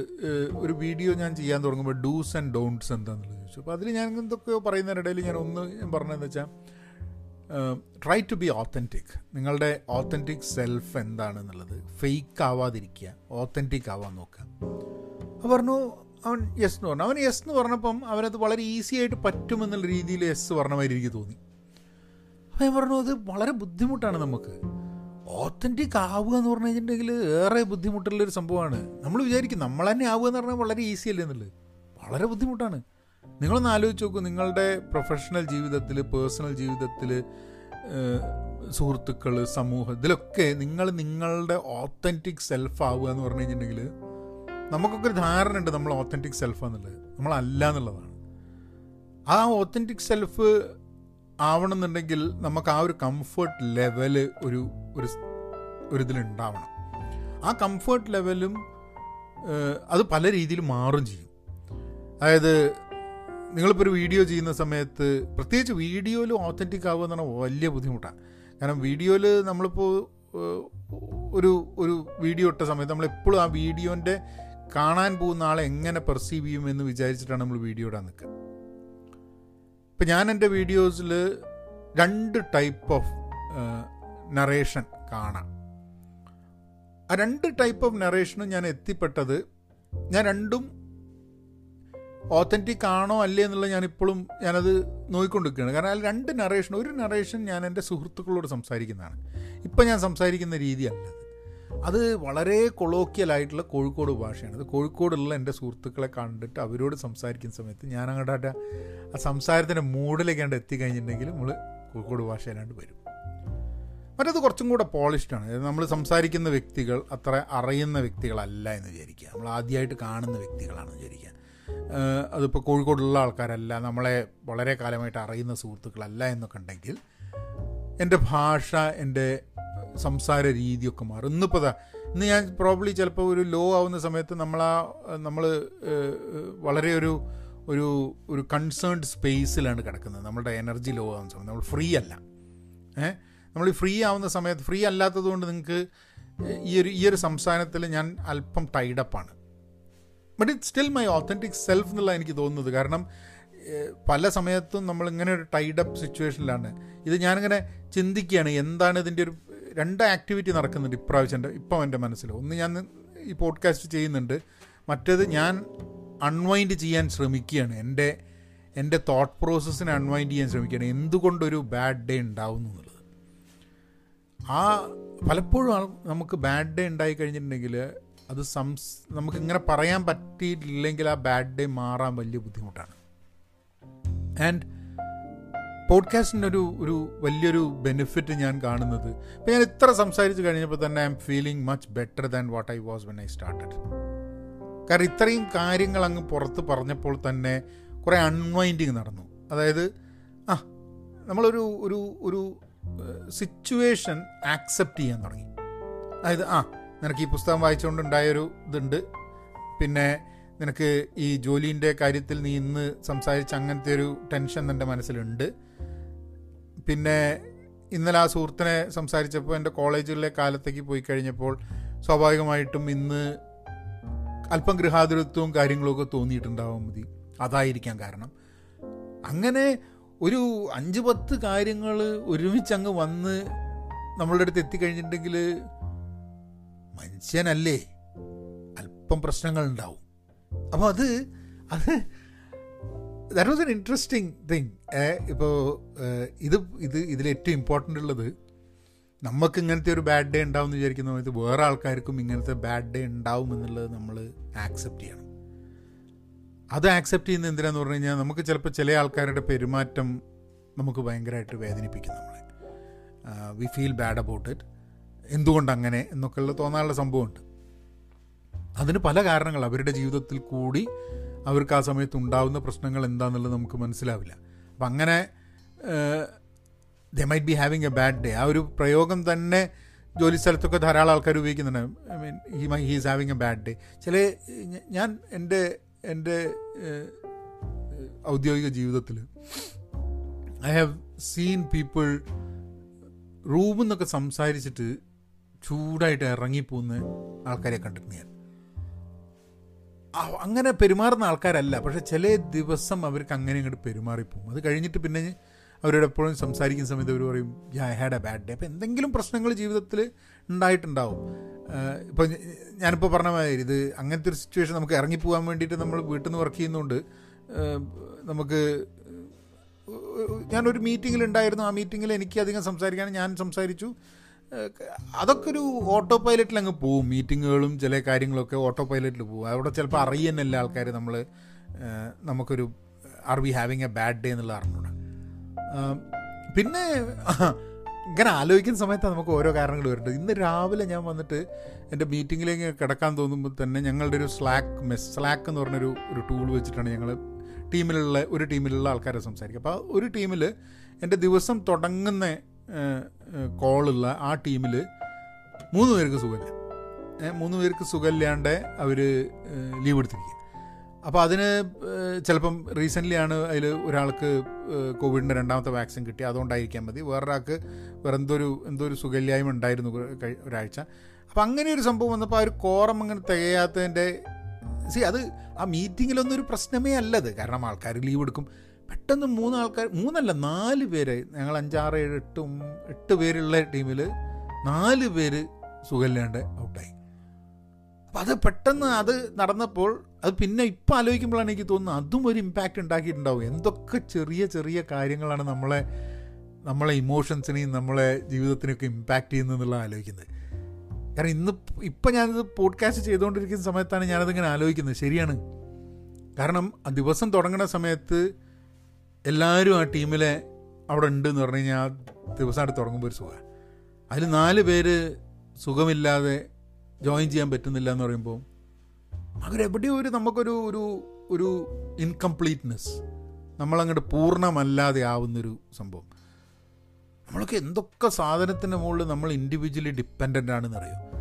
ഒരു വീഡിയോ ഞാൻ ചെയ്യാൻ തുടങ്ങുമ്പോൾ ഡൂസ് ആൻഡ് ഡോൺസ് എന്താണെന്നുള്ളത് ചോദിച്ചു. അപ്പോൾ അതിൽ ഞാൻ എന്തൊക്കെയോ പറയുന്നതിനിടയിൽ ഞാൻ ഒന്ന് ഞാൻ പറഞ്ഞതെന്ന് വെച്ചാൽ ട്രൈ ടു ബി ഓത്തന്റിക് നിങ്ങളുടെ ഓത്തന്റിക് സെൽഫ് എന്താണെന്നുള്ളത് ഫേക്ക് ആവാതിരിക്കുക ഓത്തന്റിക് ആവാൻ നോക്കുക. അപ്പോൾ പറഞ്ഞു അവൻ യെസ് എന്ന് പറഞ്ഞു. അവൻ യെസ് എന്ന് പറഞ്ഞപ്പം അവനത് വളരെ ഈസി ആയിട്ട് പറ്റുമെന്നുള്ള രീതിയിൽ യെസ് പറഞ്ഞ മാതിരി എനിക്ക് തോന്നി. അപ്പോൾ ഞാൻ പറഞ്ഞു അത് വളരെ ബുദ്ധിമുട്ടാണ് നമുക്ക്. ഓത്തന്റിക് ആവുക എന്ന് പറഞ്ഞു കഴിഞ്ഞിട്ടുണ്ടെങ്കിൽ ഏറെ ബുദ്ധിമുട്ടുള്ളൊരു സംഭവമാണ്. നമ്മൾ വിചാരിക്കും നമ്മൾ തന്നെ ആവുക എന്ന് പറഞ്ഞാൽ വളരെ ഈസി അല്ലേ എന്നുള്ളത്. വളരെ ബുദ്ധിമുട്ടാണ്. നിങ്ങളൊന്ന് ആലോചിച്ച് നോക്കൂ നിങ്ങളുടെ പ്രൊഫഷണൽ ജീവിതത്തിൽ പേഴ്സണൽ ജീവിതത്തിൽ സുഹൃത്തുക്കൾ സമൂഹം ഇതിലൊക്കെ നിങ്ങൾ നിങ്ങളുടെ ഓത്തന്റിക് സെൽഫ് ആവുക എന്ന് പറഞ്ഞു കഴിഞ്ഞിട്ടുണ്ടെങ്കിൽ നമുക്കൊക്കെ ഒരു ധാരണ ഉണ്ട് നമ്മൾ ഓത്തന്റിക് സെൽഫ് എന്നുള്ളത് നമ്മളല്ല എന്നുള്ളതാണ്. ആ ഓത്തന്റിക് സെൽഫ് ആവണമെന്നുണ്ടെങ്കിൽ നമുക്ക് ആ ഒരു കംഫർട്ട് ലെവൽ ഒരു ഒരു ഒരു ഇതിലുണ്ടാവണം. ആ കംഫർട്ട് ലെവലും അത് പല രീതിയിൽ മാറും ചെയ്യും. അതായത് നിങ്ങളിപ്പോൾ ഒരു വീഡിയോ ചെയ്യുന്ന സമയത്ത് പ്രത്യേകിച്ച് വീഡിയോയിൽ ഓത്തന്റിക് ആവുക എന്ന് പറഞ്ഞാൽ വലിയ ബുദ്ധിമുട്ടാണ്. കാരണം വീഡിയോയിൽ നമ്മളിപ്പോൾ ഒരു ഒരു വീഡിയോ ഇട്ട സമയത്ത് നമ്മളെപ്പോഴും ആ വീഡിയോന്റെ കാണാൻ പോകുന്ന ആളെ എങ്ങനെ പെർസീവ് ചെയ്യും എന്ന് വിചാരിച്ചിട്ടാണ് നമ്മൾ വീഡിയോ ഇടാൻ നിൽക്കുക. ഇപ്പം ഞാൻ എന്റെ വീഡിയോസിൽ രണ്ട് ടൈപ്പ് ഓഫ് നറേഷൻ കാണാം. ആ രണ്ട് ടൈപ്പ് ഓഫ് നറേഷനും ഞാൻ എത്തിപ്പെട്ടത് ഞാൻ രണ്ടും ഓത്തന്റിക് ആണോ അല്ലേ എന്നുള്ളത് ഞാനിപ്പോഴും ഞാനത് നോക്കിക്കൊണ്ടിരിക്കുകയാണ് കാരണം അതിൽ രണ്ട് നറേഷൻ ഒരു നറേഷൻ ഞാൻ എന്റെ സുഹൃത്തുക്കളോട് സംസാരിക്കുന്നതാണ്. ഇപ്പം ഞാൻ സംസാരിക്കുന്ന രീതിയല്ല അത് വളരെ കൊളോക്കിയലായിട്ടുള്ള കോഴിക്കോട് ഭാഷയാണ്. അത് കോഴിക്കോടുള്ള എന്റെ സുഹൃത്തുക്കളെ കണ്ടിട്ട് അവരോട് സംസാരിക്കുന്ന സമയത്ത് ഞാൻ അങ്ങോട്ട് ആ സംസാരത്തിന്റെ മൂഡിലേക്ക് കണ്ട് എത്തിക്കഴിഞ്ഞിട്ടുണ്ടെങ്കിൽ നമ്മൾ കോഴിക്കോട് ഭാഷയിലാണ്ട് വരും. മറ്റത് കുറച്ചും കൂടെ പോളിഷ്ഡാണ് നമ്മൾ സംസാരിക്കുന്ന വ്യക്തികൾ അത്ര അറിയുന്ന വ്യക്തികളല്ല എന്ന് വിചാരിക്കുക. നമ്മൾ ആദ്യമായിട്ട് കാണുന്ന വ്യക്തികളാണെന്ന് വിചാരിക്കുക. അതിപ്പോൾ കോഴിക്കോടുള്ള ആൾക്കാരല്ല നമ്മളെ വളരെ കാലമായിട്ട് അറിയുന്ന സുഹൃത്തുക്കളല്ല എന്നൊക്കെ ഉണ്ടെങ്കിൽ എന്റെ ഭാഷ എന്റെ സംസാര രീതിയൊക്കെ മാറും. ഇന്നിപ്പോൾ ഇതാ ഇന്ന് ഞാൻ പ്രോബ്ലി ചിലപ്പോൾ ഒരു ലോ ആവുന്ന സമയത്ത് നമ്മളാ നമ്മൾ വളരെ ഒരു ഒരു ഒരു കൺസേൺഡ് സ്പേസിലാണ് കിടക്കുന്നത്. നമ്മുടെ എനർജി ലോ ആവുന്ന സമയത്ത്. നമ്മൾ ഫ്രീ അല്ല. ഏഹ് നമ്മൾ ഫ്രീ ആവുന്ന സമയത്ത് ഫ്രീ അല്ലാത്തത് കൊണ്ട് നിങ്ങൾക്ക് ഈ ഒരു ഈ ഒരു സംസാരത്തിൽ ഞാൻ അല്പം ടൈഡപ്പാണ് but it still my authentic self എന്നുള്ള എനിക്ക് തോന്നുന്നത്. കാരണം പല സമയത്തും നമ്മൾ ഇങ്ങനെ ഒരു അപ്പ് സിറ്റുവേഷനിലാണ് ഇത് ഞാനിങ്ങനെ ചിന്തിക്കുകയാണ് എന്താണ് ഇതിന്റെ ഒരു രണ്ട് ആക്ടിവിറ്റി നടക്കുന്നുണ്ട് ഇപ്രാവശ്യം എന്റെ ഇപ്പം എന്റെ മനസ്സിൽ. ഒന്ന് ഞാൻ ഈ പോഡ്കാസ്റ്റ് ചെയ്യുന്നുണ്ട് മറ്റേത് ഞാൻ അൺവൈൻഡ് ചെയ്യാൻ ശ്രമിക്കുകയാണ്. എന്റെ എന്റെ തോട്ട് പ്രോസസ്സിനെ അൺവൈൻഡ് ചെയ്യാൻ ശ്രമിക്കുകയാണ്. എന്തുകൊണ്ടൊരു ബാഡ് ഡേ ഉണ്ടാവുന്നു എന്നുള്ളത്. ആ പലപ്പോഴും നമുക്ക് ബാഡ് ഡേ ഉണ്ടായി കഴിഞ്ഞിട്ടുണ്ടെങ്കിൽ അത് സംസ് നമുക്കിങ്ങനെ പറയാൻ പറ്റിയിട്ടില്ലെങ്കിൽ ആ ബാഡ് ഡേ മാറാൻ വലിയ ബുദ്ധിമുട്ടാണ്. ആൻഡ് പോഡ്കാസ്റ്റിന്റെ ഒരു ഒരു വലിയൊരു ബെനിഫിറ്റ് ഞാൻ കാണുന്നത്. ഇപ്പം ഞാൻ ഇത്ര സംസാരിച്ച് കഴിഞ്ഞപ്പോൾ തന്നെ I am feeling much better than what I was when I started കാരണം ഇത്രയും കാര്യങ്ങൾ അങ്ങ് പുറത്ത് പറഞ്ഞപ്പോൾ തന്നെ കുറേ അൺവൈൻഡിങ് നടന്നു. അതായത് ആ നമ്മളൊരു ഒരു ഒരു സിറ്റുവേഷൻ ആക്സെപ്റ്റ് ചെയ്യാൻ തുടങ്ങി. അതായത് ആ നിനക്ക് ഈ പുസ്തകം വായിച്ചുകൊണ്ടുണ്ടായൊരു ഇതുണ്ട്. പിന്നെ നിനക്ക് ഈ ജോലീന്റെ കാര്യത്തിൽ നീ ഇന്ന് സംസാരിച്ച അങ്ങനത്തെ ഒരു ടെൻഷൻ എന്റെ മനസ്സിലുണ്ട്. പിന്നെ ഇന്നലെ ആ സുഹൃത്തിനെ സംസാരിച്ചപ്പോൾ എന്റെ കോളേജിലെ കാലത്തേക്ക് പോയി കഴിഞ്ഞപ്പോൾ സ്വാഭാവികമായിട്ടും ഇന്ന് അല്പം ഗൃഹാതുരത്വവും കാര്യങ്ങളൊക്കെ തോന്നിയിട്ടുണ്ടാവാൻ മതി. അതായിരിക്കാം കാരണം. അങ്ങനെ ഒരു അഞ്ച് പത്ത് കാര്യങ്ങൾ ഒരുമിച്ച് അങ്ങ് വന്ന് നമ്മളുടെ അടുത്ത് എത്തിക്കഴിഞ്ഞിട്ടുണ്ടെങ്കിൽ മനുഷ്യനല്ലേ? അല്പം പ്രശ്നങ്ങൾ ഉണ്ടാവും അപ്പോൾ അത് അത് that was an interesting thing ഇപ്പോൾ ഇത് ഇത് ഇതിൽ ഏറ്റവും ഇമ്പോർട്ടന്റ് ഉള്ളത് നമുക്ക് ഇങ്ങനത്തെ ഒരു ബാഡ് ഡേ ഉണ്ടാവും എന്ന് വിചാരിക്കുന്ന സമയത്ത് വേറെ ആൾക്കാർക്കും ഇങ്ങനത്തെ ബാഡ് ഡേ ഉണ്ടാവും എന്നുള്ളത് നമ്മൾ ആക്സെപ്റ്റ് ചെയ്യണം. അത് ആക്സെപ്റ്റ് ചെയ്യുന്ന എന്തിനാന്ന് പറഞ്ഞു കഴിഞ്ഞാൽ നമുക്ക് ചിലപ്പോൾ ചില ആൾക്കാരുടെ പെരുമാറ്റം നമുക്ക് ഭയങ്കരമായിട്ട് വേദനിപ്പിക്കും നമ്മളെ. We feel bad about it എന്തുകൊണ്ട് അങ്ങനെ എന്നൊക്കെയുള്ള തോന്നാനുള്ള സംഭവമുണ്ട്. അതിന് പല കാരണങ്ങൾ. അവരുടെ ജീവിതത്തിൽ കൂടി അവർക്ക് ആ സമയത്ത് ഉണ്ടാവുന്ന പ്രശ്നങ്ങൾ എന്താണെന്നുള്ളത് നമുക്ക് മനസ്സിലാവില്ല. അപ്പം അങ്ങനെ they might be having a bad day ആ ഒരു പ്രയോഗം തന്നെ ജോലി സ്ഥലത്തൊക്കെ ധാരാളം ആൾക്കാർ ഉപയോഗിക്കുന്നുണ്ട്. I mean he my he's having a bad day ചില ഞാൻ എന്റെ എന്റെ ഔദ്യോഗിക ജീവിതത്തിൽ ഐ ഹാവ് സീൻ പീപ്പിൾ റൂമെന്നൊക്കെ സംസാരിച്ചിട്ട് ചൂടായിട്ട് ഇറങ്ങിപ്പോകുന്ന ആൾക്കാരെ കണ്ടിട്ടുണ്ട് ഞാൻ. അങ്ങനെ പെരുമാറുന്ന ആൾക്കാരല്ല. പക്ഷെ ചില ദിവസം അവർക്ക് അങ്ങനെ ഇങ്ങോട്ട് പെരുമാറിപ്പോവും അത് കഴിഞ്ഞിട്ട് പിന്നെ അവരോട് എപ്പോഴും സംസാരിക്കുന്ന സമയത്ത് അവർ പറയും I had a bad day അപ്പോൾ എന്തെങ്കിലും പ്രശ്നങ്ങൾ ജീവിതത്തിൽ ഉണ്ടായിട്ടുണ്ടാവും. ഇപ്പോൾ ഞാനിപ്പോൾ പറഞ്ഞ മാതിരി ഇത് അങ്ങനത്തെ ഒരു സിറ്റുവേഷൻ നമുക്ക് ഇറങ്ങിപ്പോകാൻ വേണ്ടിയിട്ട് നമ്മൾ വീട്ടിൽ നിന്ന് വർക്ക് ചെയ്യുന്നതുകൊണ്ട് നമുക്ക് ഞാനൊരു മീറ്റിങ്ങിൽ ഉണ്ടായിരുന്നു. ആ മീറ്റിങ്ങിൽ എനിക്ക് അധികം സംസാരിക്കാൻ ഞാൻ സംസാരിച്ചു. അതൊക്കെ ഒരു ഓട്ടോ പൈലറ്റിൽ അങ്ങ് പോവും. മീറ്റിങ്ങുകളും ചില കാര്യങ്ങളൊക്കെ ഓട്ടോ പൈലറ്റിൽ പോകും അവിടെ ചിലപ്പോൾ അറിയുന്നില്ല ആൾക്കാർ നമ്മൾ നമുക്കൊരു are we having a bad day എന്നുള്ള അറിഞ്ഞൂടെ. പിന്നെ ഇങ്ങനെ ആലോചിക്കുന്ന സമയത്താണ് നമുക്ക് ഓരോ കാരണങ്ങൾ വരുന്നുണ്ട് ഇന്ന് രാവിലെ ഞാൻ വന്നിട്ട് എന്റെ മീറ്റിങ്ങിലേക്ക് കിടക്കാൻ തോന്നുമ്പോൾ തന്നെ ഞങ്ങളുടെ ഒരു സ്ലാക്ക് മെസ് സ്ലാക്ക് എന്ന് പറഞ്ഞൊരു ഒരു ടൂൾ വെച്ചിട്ടാണ് ഞങ്ങൾ ടീമിലുള്ള ഒരു ടീമിലുള്ള ആൾക്കാരെ സംസാരിക്കുക. അപ്പോൾ ഒരു ടീമിൽ എന്റെ ദിവസം തുടങ്ങുന്ന കോളുള്ള ആ ടീമിൽ മൂന്ന് പേർക്ക് സുഖമില്ല. മൂന്ന് പേർക്ക് സുഖമില്ലാണ്ട് അവർ ലീവ് എടുത്തിരിക്കുക അപ്പോൾ അതിന് ചിലപ്പം റീസെന്റ്ലി ആണ് അതിൽ ഒരാൾക്ക് കോവിഡിന്റെ രണ്ടാമത്തെ വാക്സിൻ കിട്ടി. അതുകൊണ്ടായിരിക്കാൻ മതി. വേറൊരാൾക്ക് വേറെ എന്തോ ഒരു എന്തോ ഒരു സുഖമില്ലായ്മ ഉണ്ടായിരുന്നു ഒരാഴ്ച. അപ്പം അങ്ങനെ ഒരു സംഭവം വന്നപ്പോൾ ആ ഒരു കോറം അങ്ങനെ തികയാത്തതിന്റെ സി അത് ആ മീറ്റിങ്ങിലൊന്നും ഒരു പ്രശ്നമേ അല്ലത് കാരണം ആൾക്കാർ ലീവ് എടുക്കും. പെട്ടെന്ന് മൂന്ന് ആൾക്കാർ മൂന്നല്ല നാല് പേര് ഞങ്ങൾ അഞ്ചാറ് ഏഴ് എട്ടും എട്ട് പേരുള്ള ടീമിൽ നാല് പേര് സുഖമില്ലാണ്ട് ഔട്ടായി. അപ്പം അത് പെട്ടെന്ന് അത് നടന്നപ്പോൾ അത് പിന്നെ ഇപ്പം ആലോചിക്കുമ്പോഴാണ് എനിക്ക് തോന്നുന്നത് അതും ഒരു ഇമ്പാക്റ്റ് ഉണ്ടാക്കിയിട്ടുണ്ടാവും. എന്തൊക്കെ ചെറിയ ചെറിയ കാര്യങ്ങളാണ് നമ്മളെ നമ്മളെ ഇമോഷൻസിനെയും നമ്മളെ ജീവിതത്തിനെയൊക്കെ ഇമ്പാക്റ്റ് ചെയ്യുന്നതെന്നുള്ള ആലോചിക്കുന്നത്. കാരണം ഇന്ന് ഇപ്പം ഞാനിത് പോഡ്കാസ്റ്റ് ചെയ്തുകൊണ്ടിരിക്കുന്ന സമയത്താണ് ഞാനതിങ്ങനെ ആലോചിക്കുന്നത്. ശരിയാണ്. കാരണം ആ ദിവസം തുടങ്ങുന്ന സമയത്ത് എല്ലാവരും ആ ടീമിലെ അവിടെ ഉണ്ട് എന്ന് പറഞ്ഞു കഴിഞ്ഞാൽ ആ അവിടെ തുടങ്ങുമ്പോൾ ഒരു സുഖമാണ് അതിൽ നാല് പേര് സുഖമില്ലാതെ ജോയിൻ ചെയ്യാൻ പറ്റുന്നില്ല എന്ന് പറയുമ്പോൾ അവരെവിടെയോ ഒരു നമുക്കൊരു ഒരു ഒരു ഇൻകംപ്ലീറ്റ്നെസ് നമ്മളങ്ങോട്ട് പൂർണമല്ലാതെ ആവുന്നൊരു സംഭവം. നമ്മളൊക്കെ എന്തൊക്കെ സാധനത്തിന്റെ മുകളിൽ നമ്മൾ ഇൻഡിവിജ്വലി ഡിപ്പെൻഡന്റ് ആണെന്ന് അറിയോ ഏ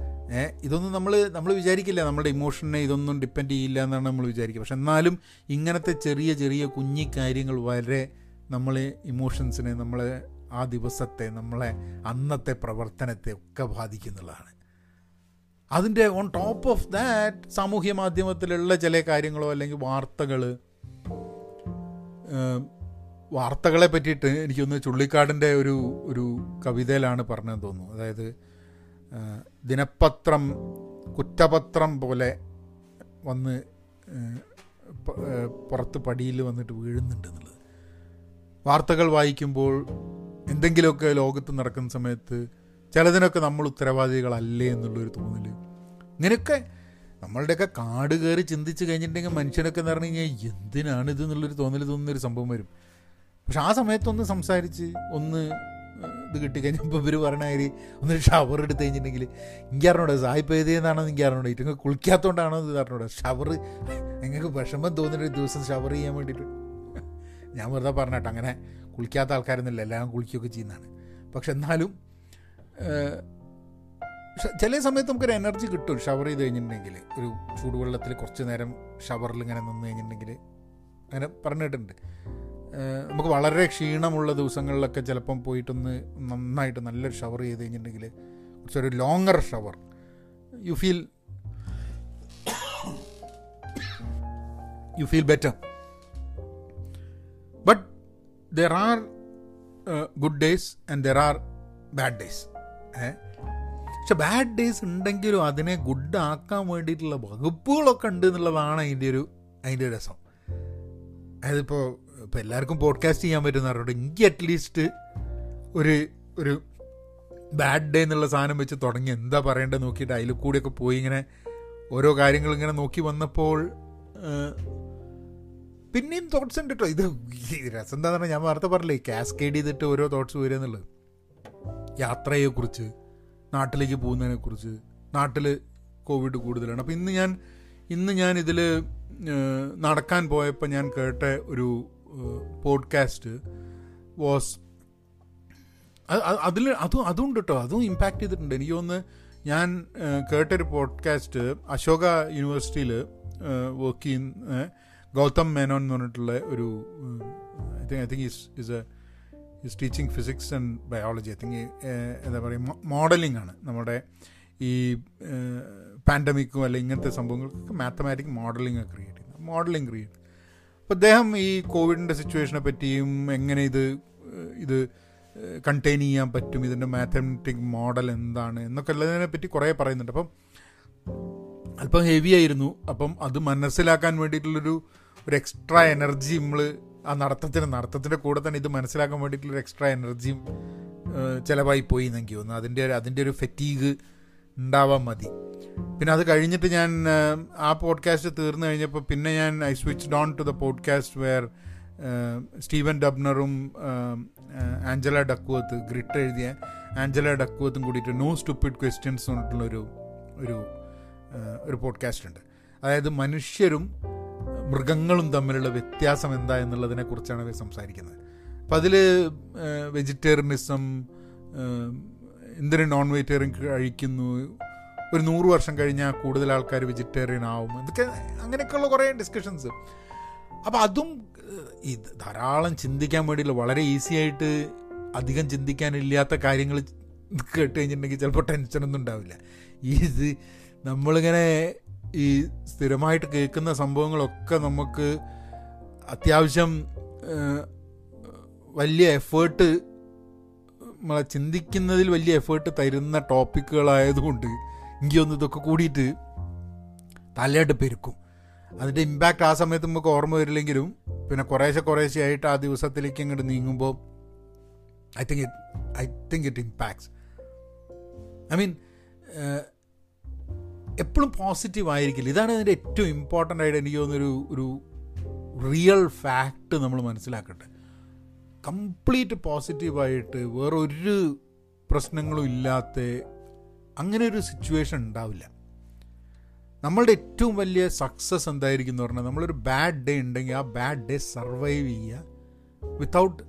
ഇതൊന്നും നമ്മൾ നമ്മൾ വിചാരിക്കില്ല. നമ്മുടെ ഇമോഷനെ ഇതൊന്നും ഡിപ്പെൻഡ് ചെയ്യില്ല എന്നാണ് നമ്മൾ വിചാരിക്കുക. പക്ഷെ എന്നാലും ഇങ്ങനത്തെ ചെറിയ ചെറിയ കുഞ്ഞി കാര്യങ്ങൾ വരെ നമ്മളെ ഇമോഷൻസിനെ നമ്മളെ ആ ദിവസത്തെ നമ്മളെ അന്നത്തെ പ്രവർത്തനത്തെ ഒക്കെ ബാധിക്കുന്നുള്ളതാണ്. അതിന്റെ ഓൺ ടോപ്പ് ഓഫ് ദാറ്റ് സാമൂഹ്യ മാധ്യമത്തിലുള്ള ചില കാര്യങ്ങളോ അല്ലെങ്കിൽ വാർത്തകൾ വാർത്തകളെ പറ്റിയിട്ട് എനിക്കൊന്ന് ചുള്ളിക്കാടിന്റെ ഒരു ഒരു കവിതയിലാണ് പറഞ്ഞതെന്ന് തോന്നുന്നു. അതായത് ദിനപത്രം കുറ്റപത്രം പോലെ വന്ന് പുറത്ത് പടിയിൽ വന്നിട്ട് വീഴുന്നുണ്ട് എന്നുള്ളത്. വാർത്തകൾ വായിക്കുമ്പോൾ എന്തെങ്കിലുമൊക്കെ ലോകത്ത് നടക്കുന്ന സമയത്ത് ചിലതിനൊക്കെ നമ്മൾ ഉത്തരവാദികളല്ലേ എന്നുള്ളൊരു തോന്നൽ ഇങ്ങനെയൊക്കെ നമ്മളുടെയൊക്കെ കാട് കയറി ചിന്തിച്ച് കഴിഞ്ഞിട്ടുണ്ടെങ്കിൽ മനുഷ്യനൊക്കെ എന്ന് പറഞ്ഞു കഴിഞ്ഞാൽ എന്തിനാണ് ഇത് എന്നുള്ളൊരു തോന്നൽ തോന്നുന്നൊരു സംഭവം വരും. പക്ഷെ ആ സമയത്തൊന്ന് സംസാരിച്ച് ഒന്ന് ഇത് കിട്ടിക്കഴിഞ്ഞപ്പോൾ ഇവർ പറയണമാതിരി ഒന്ന് ഷവർ എടുത്ത് കഴിഞ്ഞിട്ടുണ്ടെങ്കിൽ എനിക്ക് അറിഞ്ഞൂടെ സായിപ്പ് എഴുതിയെന്നാണോ എനിക്ക് അറിഞ്ഞൂടെ ഇറ്റങ്ങൾ കുളിക്കാത്തതുകൊണ്ടാണോ ഇത് അറിഞ്ഞൂടെ ഷവർ നിങ്ങൾക്ക് വിഷമം ഒരു ദിവസം ഷവർ ചെയ്യാൻ വേണ്ടിയിട്ട്. ഞാൻ വെറുതെ പറഞ്ഞിട്ട് അങ്ങനെ കുളിക്കാത്ത ആൾക്കാരൊന്നുമില്ല. എല്ലാം കുളിക്കുകയൊക്കെ ചെയ്യുന്നതാണ്. പക്ഷെ എന്നാലും ചില സമയത്ത് നമുക്കൊരു എനർജി കിട്ടും. ഷവർ ചെയ്ത് കഴിഞ്ഞിട്ടുണ്ടെങ്കിൽ ഒരു ചൂടുവെള്ളത്തിൽ കുറച്ച് നേരം ഷവറിൽ ഇങ്ങനെ നിന്ന് കഴിഞ്ഞിട്ടുണ്ടെങ്കിൽ അങ്ങനെ പറഞ്ഞിട്ടുണ്ട്. നമുക്ക് വളരെ ക്ഷീണമുള്ള ദിവസങ്ങളിലൊക്കെ ചിലപ്പം പോയിട്ടൊന്ന് നന്നായിട്ട് നല്ലൊരു ഷവർ ചെയ്ത് കഴിഞ്ഞിട്ടുണ്ടെങ്കിൽ കുറച്ചൊരു longer shower you feel you feel better but there are good days and there are bad days പക്ഷെ ബാഡ് ഡേയ്സ് ഉണ്ടെങ്കിലും അതിനെ ഗുഡ് ആക്കാൻ വേണ്ടിയിട്ടുള്ള വകുപ്പുകളൊക്കെ ഉണ്ട് എന്നുള്ളതാണ് അതിന്റെ ഒരു അതിന്റെ രസം. അതായത് ഇപ്പോൾ എല്ലാവർക്കും പോഡ്കാസ്റ്റ് ചെയ്യാൻ പറ്റുന്ന പറഞ്ഞിട്ട് എനിക്ക് അറ്റ്ലീസ്റ്റ് ഒരു ഒരു ബാഡ് ഡേ എന്നുള്ള സാധനം വെച്ച് തുടങ്ങി. എന്താ പറയേണ്ടത് നോക്കിയിട്ട് അതിൽ കൂടെയൊക്കെ പോയി ഇങ്ങനെ ഓരോ കാര്യങ്ങൾ ഇങ്ങനെ നോക്കി വന്നപ്പോൾ പിന്നെയും തോട്ട്സ് ഉണ്ട് കേട്ടോ ഇത് രസം എന്താ പറഞ്ഞാൽ ഞാൻ വാർത്ത പറഞ്ഞില്ലേ കാസ്കേഡ് ചെയ്തിട്ട് ഓരോ തോട്ട്സ് വരിക എന്നുള്ളത്. യാത്രയെക്കുറിച്ച് നാട്ടിലേക്ക് പോകുന്നതിനെക്കുറിച്ച് നാട്ടിൽ കോവിഡ് കൂടുതലാണ്. അപ്പോൾ ഇന്ന് ഞാൻ ഇന്ന് ഞാൻ ഇതിൽ നടക്കാൻ പോയപ്പോൾ ഞാൻ കേട്ട ഒരു പോഡ്കാസ്റ്റ് വാസ് അതിൽ അതും അതും കേട്ടോ അതും ഇമ്പാക്റ്റ് ചെയ്തിട്ടുണ്ട്. എനിക്ക് തോന്നുന്നു ഞാൻ കേട്ടൊരു പോഡ്കാസ്റ്റ് അശോക യൂണിവേഴ്സിറ്റിയിൽ വർക്ക് ചെയ്യുന്ന ഗൗതം മേനോൻ എന്ന് പറഞ്ഞിട്ടുള്ള ഒരു I think I think is is a is teaching physics and biology I think എന്താ പറയുക മോഡലിംഗ് ആണ്. നമ്മുടെ ഈ പാൻഡമിക്കും അല്ലെങ്കിൽ ഇങ്ങനത്തെ സംഭവങ്ങൾക്ക് മാത്തമാറ്റിക് മോഡലിംഗ് ക്രിയേറ്റ് ചെയ്യുന്നത്. മോഡലിംഗ് ക്രിയേറ്റ് അപ്പോൾ അദ്ദേഹം ഈ കോവിഡിന്റെ സിറ്റുവേഷനെ പറ്റിയും എങ്ങനെ ഇത് ഇത് കണ്ടെയ്ൻ ചെയ്യാൻ പറ്റും? ഇതിന്റെ മാത്തമെറ്റിക് മോഡൽ എന്താണ്? എന്നൊക്കെ ഉള്ളതിനെ പറ്റി കുറേ പറയുന്നുണ്ട്. അപ്പം അല്പം ഹെവി ആയിരുന്നു. അപ്പം അത് മനസ്സിലാക്കാൻ വേണ്ടിയിട്ടുള്ളൊരു ഒരു എക്സ്ട്രാ എനർജി നമ്മൾ ആ നടത്തത്തിന് നടത്തത്തിന്റെ കൂടെ തന്നെ ഇത് മനസ്സിലാക്കാൻ വേണ്ടിയിട്ടുള്ളൊരു എക്സ്ട്രാ എനർജിയും ചിലവായി പോയി എന്ന് എനിക്ക് തോന്നുന്നു അതിന്റെ അതിന്റെ ഒരു ഫെറ്റീഗ് ഉണ്ടാവാൻ മതി. പിന്നെ അത് കഴിഞ്ഞിട്ട് ഞാൻ ആ പോഡ്കാസ്റ്റ് തീർന്നു കഴിഞ്ഞപ്പോൾ പിന്നെ ഞാൻ I switched on to the podcast where Steven ഡബ്നറും Angela Duckworth Grit എഴുതിയ ആഞ്ചല ഡക്കുവത്തും കൂടിയിട്ട് നോ സ്റ്റുപ്പിഡ് ക്വസ്റ്റ്യൻസ് പറഞ്ഞിട്ടുള്ളൊരു ഒരു ഒരു പോഡ്കാസ്റ്റ് ഉണ്ട്. അതായത് മനുഷ്യരും മൃഗങ്ങളും തമ്മിലുള്ള വ്യത്യാസം എന്താ എന്നുള്ളതിനെ കുറിച്ചാണ് അവർ സംസാരിക്കുന്നത്. അപ്പം അതിൽ വെജിറ്റേറിയനിസം എന്തിനു നോൺ വെജിറ്റേറിയൻ കഴിക്കുന്നു ഒരു നൂറ് വർഷം കഴിഞ്ഞാൽ കൂടുതൽ ആൾക്കാർ വെജിറ്റേറിയൻ ആവും. ഇതൊക്കെ അങ്ങനെയൊക്കെയുള്ള കുറേ ഡിസ്കഷൻസ് അപ്പോൾ അതും ഈ ധാരാളം ചിന്തിക്കാൻ വേണ്ടിയില്ല വളരെ ഈസി ആയിട്ട് അധികം ചിന്തിക്കാനില്ലാത്ത കാര്യങ്ങൾ കേട്ട് കഴിഞ്ഞിട്ടുണ്ടെങ്കിൽ ചിലപ്പോൾ ടെൻഷനൊന്നും ഉണ്ടാവില്ല. ഇത് നമ്മളിങ്ങനെ ഈ സ്ഥിരമായിട്ട് കേൾക്കുന്ന സംഭവങ്ങളൊക്കെ നമുക്ക് അത്യാവശ്യം വലിയ എഫേർട്ട് നമ്മളെ ചിന്തിക്കുന്നതിൽ വലിയ എഫേർട്ട് തരുന്ന ടോപ്പിക്കുകളായതുകൊണ്ട് എനിക്കൊന്ന് ഇതൊക്കെ കൂടിയിട്ട് തലയായിട്ട് പെരുക്കും. അതിന്റെ ഇമ്പാക്റ്റ് ആ സമയത്ത് നമുക്ക് ഓർമ്മ വരില്ലെങ്കിലും പിന്നെ കുറേശ്ശെ കുറേശ്ശെ ആയിട്ട് ആ ദിവസത്തിലേക്ക് ഇങ്ങോട്ട് നീങ്ങുമ്പോൾ I think it I think it impacts I mean എപ്പോഴും പോസിറ്റീവ് ആയിരിക്കില്ല. ഇതാണ് ഇതിന്റെ ഏറ്റവും ഇമ്പോർട്ടന്റ് ആയിട്ട് എനിക്ക് തോന്നുന്നൊരു ഒരു റിയൽ ഫാക്റ്റ് നമ്മൾ മനസ്സിലാക്കട്ടെ. കംപ്ലീറ്റ് പോസിറ്റീവായിട്ട് വേറൊരു പ്രശ്നങ്ങളും ഇല്ലാത്ത അങ്ങനെ ഒരു സിറ്റുവേഷൻ ഉണ്ടാവില്ല. നമ്മളുടെ ഏറ്റവും വലിയ സക്സസ് എന്തായിരിക്കും എന്ന് പറഞ്ഞാൽ നമ്മളൊരു ബാഡ് ഡേ ഉണ്ടെങ്കിൽ ആ ബാഡ് ഡേ സർവൈവ് ചെയ്യുക without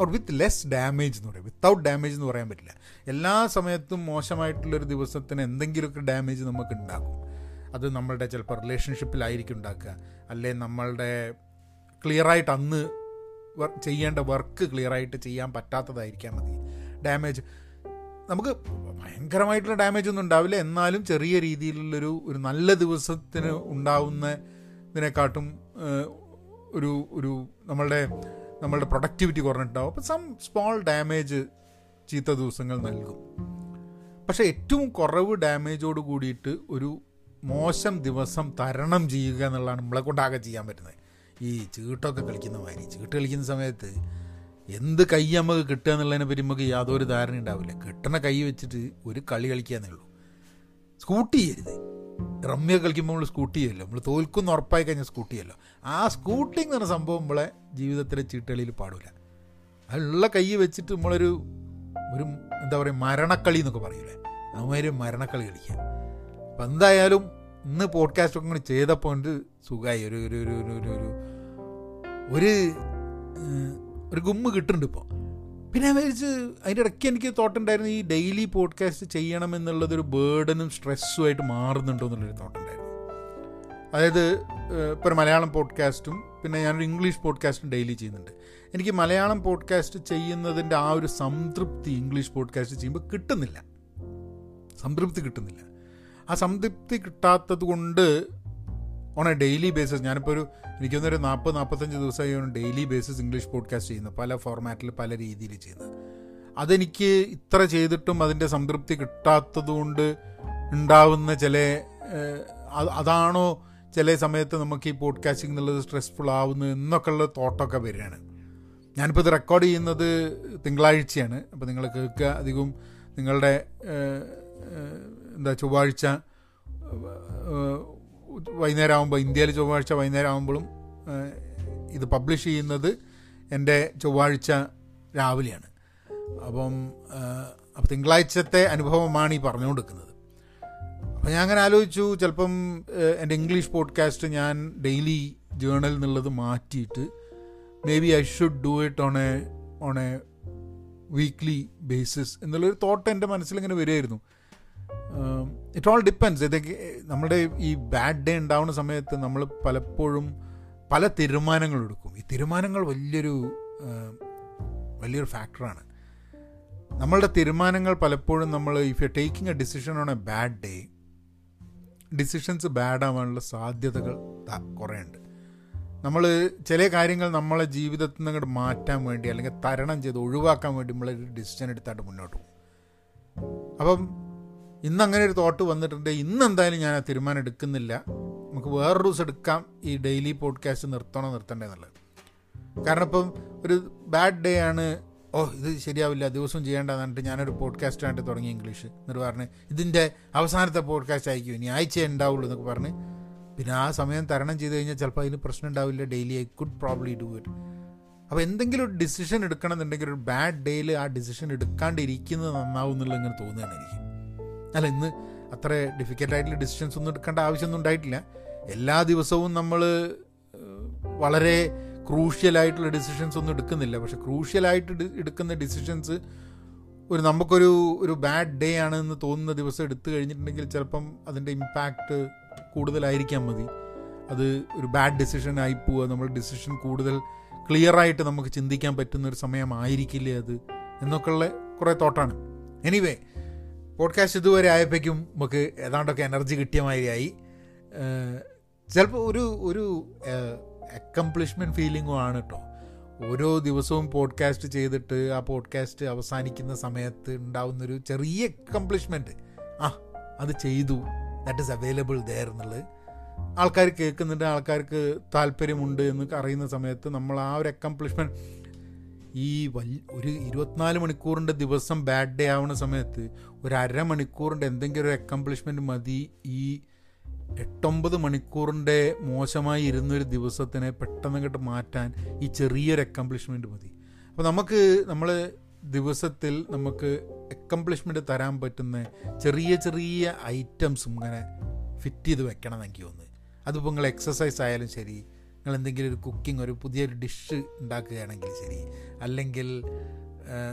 or with less damage എന്ന് പറയാം. വിത്തൗട്ട് ഡാമേജ് എന്ന് പറയാൻ പറ്റില്ല. എല്ലാ സമയത്തും മോശമായിട്ടുള്ളൊരു ദിവസത്തിന് എന്തെങ്കിലുമൊക്കെ ഡാമേജ് നമുക്ക് ഉണ്ടാകും അത് നമ്മളുടെ ചിലപ്പോൾ റിലേഷൻഷിപ്പിലായിരിക്കും ഉണ്ടാക്കുക. അല്ലെ നമ്മളുടെ ക്ലിയറായിട്ട് അന്ന് ചെയ്യേണ്ട വർക്ക് ക്ലിയറായിട്ട് ചെയ്യാൻ പറ്റാത്തതായിരിക്കാം മതി. ഡാമേജ് നമുക്ക് ഭയങ്കരമായിട്ടുള്ള ഡാമേജ് ഒന്നും ഉണ്ടാവില്ല. എന്നാലും ചെറിയ രീതിയിലുള്ളൊരു ഒരു നല്ല ദിവസത്തിന് ഉണ്ടാവുന്ന ഇതിനെക്കാട്ടും ഒരു ഒരു നമ്മളുടെ നമ്മളുടെ പ്രൊഡക്ടിവിറ്റി കുറഞ്ഞിട്ടുണ്ടാവും. അപ്പം സം സ്മോൾ ഡാമേജ് ചീത്ത ദിവസങ്ങൾ നൽകും. പക്ഷേ ഏറ്റവും കുറവ് ഡാമേജോട് കൂടിയിട്ട് ഒരു മോശം ദിവസം തരണം ചെയ്യുക എന്നുള്ളതാണ് നമ്മളെ കൊണ്ടാകെ ചെയ്യാൻ പറ്റുന്നത്. ഈ ചീട്ടൊക്കെ കളിക്കുന്ന മാതിരി ചീട്ട് കളിക്കുന്ന സമയത്ത് എന്ത് കൈ നമുക്ക് കിട്ടുക എന്നുള്ളതിനെ പറ്റി നമുക്ക് യാതൊരു ധാരണ ഉണ്ടാവില്ല. കിട്ടണ കൈ വെച്ചിട്ട് ഒരു കളി കളിക്കാന്നേ ഉള്ളൂ. സ്കൂട്ടി ചെയ്യരുത്. റമ്മിയൊക്കെ കളിക്കുമ്പോൾ നമ്മൾ സ്കൂട്ടി ചെയ്യല്ലോ. നമ്മൾ തോൽക്കുന്ന ഉറപ്പായി കഴിഞ്ഞാൽ സ്കൂട്ടി ചെയ്യല്ലോ. ആ സ്കൂട്ടി എന്ന് പറഞ്ഞ സംഭവം നമ്മളെ ജീവിതത്തിലെ ചീട്ടുകളിൽ പാടില്ല അതിലുള്ള കൈ വെച്ചിട്ട് നമ്മളൊരു ഒരു എന്താ പറയുക മരണക്കളി എന്നൊക്കെ പറയൂലേ? അമ്മമാര് മരണക്കളി കളിക്കുക അപ്പം എന്തായാലും ഇന്ന് പോഡ്കാസ്റ്റ് ഒക്കെ ചെയ്തപ്പോൾ സുഖമായി ഒരു ഒരു ഒരു ഒരു ഒരു ഒരു ഗുമ്മ കിട്ടുന്നുണ്ട് ഇപ്പോൾ പിന്നെ വിചാരിച്ച് അതിന്റെ ഇടയ്ക്ക് എനിക്ക് തോട്ടുണ്ടായിരുന്നു ഈ ഡെയിലി പോഡ്കാസ്റ്റ് ചെയ്യണം എന്നുള്ളതൊരു ബേർഡനും സ്ട്രെസ്സുമായിട്ട് മാറുന്നുണ്ടോ എന്നുള്ളൊരു തോട്ടുണ്ടായിരുന്നു. അതായത് ഇപ്പോൾ ഒരു മലയാളം പോഡ്കാസ്റ്റും പിന്നെ ഞാനൊരു ഇംഗ്ലീഷ് പോഡ്കാസ്റ്റും ഡെയിലി ചെയ്യുന്നുണ്ട്. എനിക്ക് മലയാളം പോഡ്കാസ്റ്റ് ചെയ്യുന്നതിന്റെ ആ ഒരു സംതൃപ്തി ഇംഗ്ലീഷ് പോഡ്കാസ്റ്റ് ചെയ്യുമ്പോൾ കിട്ടുന്നില്ല. സംതൃപ്തി കിട്ടുന്നില്ല. ആ സംതൃപ്തി കിട്ടാത്തത് കൊണ്ട് ഓൺ എ ഡെയിലി ബേസിസ് ഞാനിപ്പോൾ ഒരു എനിക്കൊന്നൊരു നാൽപ്പത് നാൽപ്പത്തഞ്ച് ദിവസമായി ഡെയിലി ബേസിസ് ഇംഗ്ലീഷ് പോഡ്കാസ്റ്റ് ചെയ്യുന്നത് പല ഫോർമാറ്റിൽ പല രീതിയിൽ ചെയ്യുന്നത്. അതെനിക്ക് ഇത്ര ചെയ്തിട്ടും അതിന്റെ സംതൃപ്തി കിട്ടാത്തതുകൊണ്ട് ഉണ്ടാവുന്ന ചില അതാണോ ചില സമയത്ത് നമുക്ക് ഈ പോഡ്കാസ്റ്റിംഗ് എന്നുള്ളത് സ്ട്രെസ്ഫുൾ ആവുന്നു എന്നൊക്കെയുള്ള തോട്ടൊക്കെ വരികയാണ്. ഞാനിപ്പോൾ ഇത് റെക്കോർഡ് ചെയ്യുന്നത് തിങ്കളാഴ്ചയാണ്. അപ്പോൾ നിങ്ങൾ കേൾക്കുക അധികവും നിങ്ങളുടെ എന്താ ചൊവ്വാഴ്ച വൈകുന്നേരം ആകുമ്പോൾ ഇന്ത്യയിൽ ചൊവ്വാഴ്ച വൈകുന്നേരം ആകുമ്പോഴും ഇത് പബ്ലിഷ് ചെയ്യുന്നത് എന്റെ ചൊവ്വാഴ്ച രാവിലെയാണ്. അപ്പം അപ്പം തിങ്കളാഴ്ചത്തെ അനുഭവമാണ് ഈ പറഞ്ഞുകൊണ്ടിരിക്കുന്നത് അപ്പം ഞാൻ അങ്ങനെ ആലോചിച്ചു ചിലപ്പം എന്റെ ഇംഗ്ലീഷ് പോഡ്കാസ്റ്റ് ഞാൻ ഡെയിലി ജേണൽ എന്നുള്ളത് മാറ്റിയിട്ട് maybe I should do it on a on a weekly basis എന്നുള്ളൊരു തോട്ട് എന്റെ മനസ്സിലിങ്ങനെ വരുമായിരുന്നു ഇറ്റ് ഓൾ ഡിപ്പെൻസ് ഇതൊക്കെ നമ്മുടെ ഈ ബാഡ് ഡേ ഉണ്ടാവുന്ന സമയത്ത് നമ്മൾ പലപ്പോഴും പല തീരുമാനങ്ങൾ എടുക്കും. ഈ തീരുമാനങ്ങൾ വലിയൊരു വലിയൊരു ഫാക്ടറാണ് നമ്മളുടെ തീരുമാനങ്ങൾ പലപ്പോഴും നമ്മൾ if you taking a decision on a bad day decisions bad ആവാനുള്ള സാധ്യതകൾ കുറേ ഉണ്ട് നമ്മൾ ചില കാര്യങ്ങൾ നമ്മളെ ജീവിതത്തിൽ നിന്ന് അങ്ങോട്ട് മാറ്റാൻ വേണ്ടി അല്ലെങ്കിൽ തരണം ചെയ്ത് ഒഴിവാക്കാൻ വേണ്ടി നമ്മളൊരു ഡിസിഷൻ എടുത്തായിട്ട് മുന്നോട്ട് പോകും. അപ്പം ഇന്ന് അങ്ങനെ ഒരു തോട്ട് വന്നിട്ടുണ്ട്. ഇന്ന് എന്തായാലും ഞാൻ ആ തീരുമാനം എടുക്കുന്നില്ല. നമുക്ക് വേറൊരു ദിവസം എടുക്കാം. ഈ ഡെയിലി പോഡ്കാസ്റ്റ് നിർത്തണോ നിർത്തണ്ടേ എന്നുള്ളത്. കാരണം ഇപ്പം ഒരു ബാഡ് ഡേ ആണ്. ഓ ഇത് ശരിയാവില്ല. ദിവസവും ചെയ്യേണ്ടതെന്ന് പറഞ്ഞിട്ട് ഞാനൊരു പോഡ്കാസ്റ്റ് ആയിട്ട് തുടങ്ങി ഇംഗ്ലീഷ് എന്നിട്ട് പറഞ്ഞ് ഇതിന്റെ അവസാനത്തെ പോഡ്കാസ്റ്റ് ആയിരിക്കും. ഇനി ആഴ്ച ഉണ്ടാവുള്ളൂ എന്നൊക്കെ പറഞ്ഞ്. പിന്നെ ആ സമയം തരണം ചെയ്ത് കഴിഞ്ഞാൽ ചിലപ്പോൾ അതിന് പ്രശ്നം ഉണ്ടാവില്ല. Daily I could probably do it അപ്പോൾ എന്തെങ്കിലും ഒരു ഡിസിഷൻ എടുക്കണമെന്നുണ്ടെങ്കിൽ ഒരു ബാഡ് ഡേയിൽ ആ ഡിസിഷൻ എടുക്കാണ്ടിരിക്കുന്നത് നന്നാവും എന്നുള്ളത് ഇങ്ങനെ തോന്നുകയാണ് എനിക്ക്. അല്ല ഇന്ന് അത്ര ഡിഫിക്കൽട്ടായിട്ടുള്ള ഡിസിഷൻസ് ഒന്നും എടുക്കേണ്ട ആവശ്യമൊന്നും ഉണ്ടായിട്ടില്ല. എല്ലാ ദിവസവും നമ്മൾ വളരെ ക്രൂഷ്യലായിട്ടുള്ള ഡിസിഷൻസ് ഒന്നും എടുക്കുന്നില്ല. പക്ഷെ ക്രൂഷ്യലായിട്ട് എടുക്കുന്ന ഡിസിഷൻസ് ഒരു നമുക്കൊരു ഒരു ബാഡ് ഡേ ആണെന്ന് തോന്നുന്ന ദിവസം എടുത്തു കഴിഞ്ഞിട്ടുണ്ടെങ്കിൽ ചിലപ്പം അതിന്റെ ഇമ്പാക്റ്റ് കൂടുതലായിരിക്കാൻ മതി. അത് ഒരു ബാഡ് ഡിസിഷൻ ആയി പോവുക നമ്മൾ ഡിസിഷൻ കൂടുതൽ ക്ലിയറായിട്ട് നമുക്ക് ചിന്തിക്കാൻ പറ്റുന്ന ഒരു സമയമായിരിക്കില്ലേ അത്? എന്നൊക്കെയുള്ള കുറേ തോട്ടാണ് എനിവേ പോഡ്കാസ്റ്റ് ഇതുവരെ ആയപ്പോഴേക്കും നമുക്ക് ഏതാണ്ടൊക്കെ എനർജി കിട്ടിയ മാതിരിയായി. ചിലപ്പോൾ ഒരു ഒരു അക്കംപ്ലിഷ്മെന്റ് ഫീലിംഗും ആണ് കേട്ടോ ഓരോ ദിവസവും പോഡ്കാസ്റ്റ് ചെയ്തിട്ട് ആ പോഡ്കാസ്റ്റ് അവസാനിക്കുന്ന സമയത്ത് ഉണ്ടാവുന്നൊരു ചെറിയ അക്കംപ്ലിഷ്മെന്റ് ആ അത് ചെയ്തു. ദാറ്റ് ഈസ് അവൈലബിൾ ദയർ എന്നുള്ളത്. ആൾക്കാർ കേൾക്കുന്നുണ്ട് ആൾക്കാർക്ക് താല്പര്യമുണ്ട് എന്ന് അറിയുന്ന സമയത്ത് നമ്മൾ ആ ഒരു അക്കംപ്ലിഷ്മെന്റ് ഈ വൽ ഒരു ഇരുപത്തിനാല് മണിക്കൂറിന്റെ ദിവസം ബാഡ് ഡേ ആവുന്ന സമയത്ത് ഒരു അരമണിക്കൂറിന്റെ എന്തെങ്കിലും ഒരു അക്കംപ്ലിഷ്മെന്റ് മതി. ഈ എട്ടൊമ്പത് മണിക്കൂറിന്റെ മോശമായി ഇരുന്നൊരു ദിവസത്തിനെ പെട്ടെന്ന് കിട്ട് മാറ്റാൻ ഈ ചെറിയൊരു അക്കംപ്ലിഷ്മെന്റ് മതി. അപ്പോൾ നമുക്ക് നമ്മൾ ദിവസത്തിൽ നമുക്ക് അക്കംപ്ലിഷ്മെന്റ് തരാൻ പറ്റുന്ന ചെറിയ ചെറിയ ഐറ്റംസും ഇങ്ങനെ ഫിറ്റ് ചെയ്ത് വെക്കണം എനിക്ക് തോന്നുന്നു. അതിപ്പോൾ നിങ്ങൾ എക്സസൈസ് ആയാലും ശരി നിങ്ങൾ എന്തെങ്കിലും ഒരു കുക്കിംഗ് ഒരു പുതിയൊരു ഡിഷ് ഉണ്ടാക്കുകയാണെങ്കിൽ ശരി അല്ലെങ്കിൽ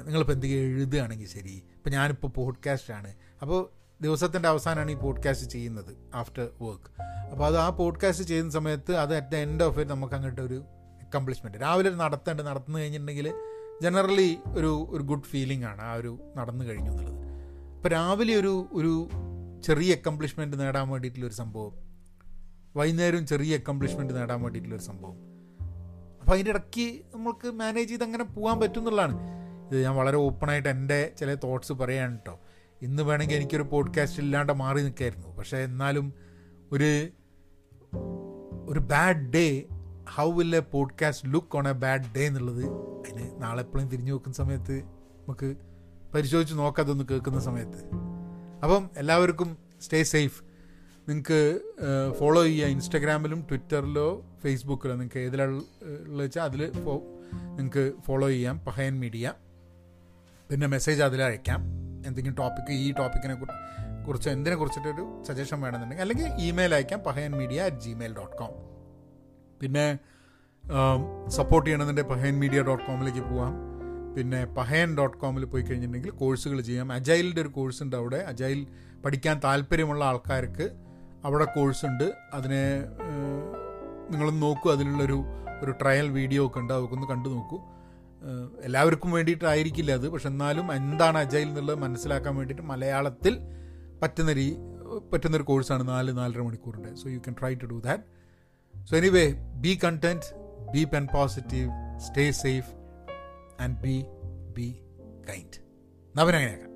നിങ്ങളിപ്പോൾ എന്തെങ്കിലും എഴുതുകയാണെങ്കിൽ ശരി. ഇപ്പോൾ ഞാനിപ്പോൾ പോഡ്കാസ്റ്റാണ് അപ്പോൾ ദിവസത്തിന്റെ അവസാനമാണ് ഈ പോഡ്കാസ്റ്റ് ചെയ്യുന്നത് ആഫ്റ്റർ വർക്ക് അപ്പോൾ അത് ആ പോഡ്കാസ്റ്റ് ചെയ്യുന്ന സമയത്ത് അത് at the end of it നമുക്ക് അങ്ങോട്ട് ഒരു അക്കംപ്ലിഷ്മെന്റ് രാവിലെ ഒരു നടത്തേണ്ട നടന്നു കഴിഞ്ഞിട്ടുണ്ടെങ്കിൽ ജനറലി ഒരു ഒരു ഗുഡ് ഫീലിംഗ് ആണ് ആ ഒരു നടന്നു കഴിഞ്ഞു എന്നുള്ളത്. അപ്പോൾ രാവിലെ ഒരു ഒരു ചെറിയ അക്കംപ്ലിഷ്മെന്റ് നേടാൻ വേണ്ടിയിട്ടുള്ളൊരു സംഭവം വൈകുന്നേരം ചെറിയ അക്കംപ്ലിഷ്മെന്റ് നേടാൻ വേണ്ടിയിട്ടുള്ളൊരു സംഭവം. അപ്പോൾ അതിന്റെ ഇടയ്ക്ക് നമ്മൾക്ക് മാനേജ് ചെയ്ത് അങ്ങനെ പോകാൻ പറ്റും എന്നുള്ളതാണ്. ഇത് ഞാൻ വളരെ ഓപ്പണായിട്ട് എന്റെ ചില തോട്ട്സ് പറയാണ് കേട്ടോ ഇന്ന് വേണമെങ്കിൽ എനിക്കൊരു പോഡ്കാസ്റ്റ് ഇല്ലാണ്ട് മാറി നിൽക്കായിരുന്നു. പക്ഷേ എന്നാലും ഒരു ഒരു bad day how will a podcast look on a bad day എന്നുള്ളത് അതിന് നാളെ എപ്പോഴും തിരിഞ്ഞു നോക്കുന്ന സമയത്ത് നമുക്ക് പരിശോധിച്ച് നോക്കാം അതൊന്ന് കേൾക്കുന്ന സമയത്ത്. അപ്പം എല്ലാവർക്കും സ്റ്റേ സേഫ് നിങ്ങൾക്ക് ഫോളോ ചെയ്യുക. ഇൻസ്റ്റഗ്രാമിലും ട്വിറ്ററിലോ ഫേസ്ബുക്കിലോ നിങ്ങൾക്ക് ഏതിലുള്ള വെച്ചാൽ അതിൽ നിങ്ങൾക്ക് ഫോളോ ചെയ്യാം. പഹയൻ മീഡിയ. പിന്നെ മെസ്സേജ് അതിൽ അയക്കാം. എന്തെങ്കിലും ടോപ്പിക്ക് ഈ ടോപ്പിക്കിനെ കുറിച്ച് എന്തിനെ കുറിച്ചിട്ടൊരു സജഷൻ വേണമെന്നുണ്ടെങ്കിൽ അല്ലെങ്കിൽ ഇമെയിൽ അയക്കാം Pahayan media at Gmail dot com പിന്നെ സപ്പോർട്ട് ചെയ്യണമെന്നുണ്ടെങ്കിൽ പഹയൻ മീഡിയ ഡോട്ട് കോമിലേക്ക് പോവാം. പിന്നെ പഹയൻ ഡോട്ട് കോമിൽ പോയി കഴിഞ്ഞിട്ടുണ്ടെങ്കിൽ കോഴ്സുകൾ ചെയ്യാം. അജൈലിന്റെ ഒരു കോഴ്സ് ഉണ്ട് അവിടെ. അജൈൽ പഠിക്കാൻ താല്പര്യമുള്ള ആൾക്കാർക്ക് അവിടെ കോഴ്സ് ഉണ്ട്. അതിനെ നിങ്ങളൊന്ന് നോക്കൂ. അതിലുള്ളൊരു ഒരു ട്രയൽ വീഡിയോ ഒക്കെ ഉണ്ട്. അതൊക്കെ ഒന്ന് കണ്ടു നോക്കൂ. എല്ലാവർക്കും വേണ്ടിയിട്ടായിരിക്കില്ല അത്. പക്ഷെ എന്നാലും എന്താണ് അജൈൽ എന്നുള്ളത് മനസ്സിലാക്കാൻ വേണ്ടിയിട്ട് മലയാളത്തിൽ പറ്റുന്ന രീ പറ്റുന്നൊരു കോഴ്സാണ് നാല് നാലര മണിക്കൂറിന്റെ. So you can try to do that so anyway be content be pen positive stay safe and be be kind നവനങ്ങനെയാക്കാം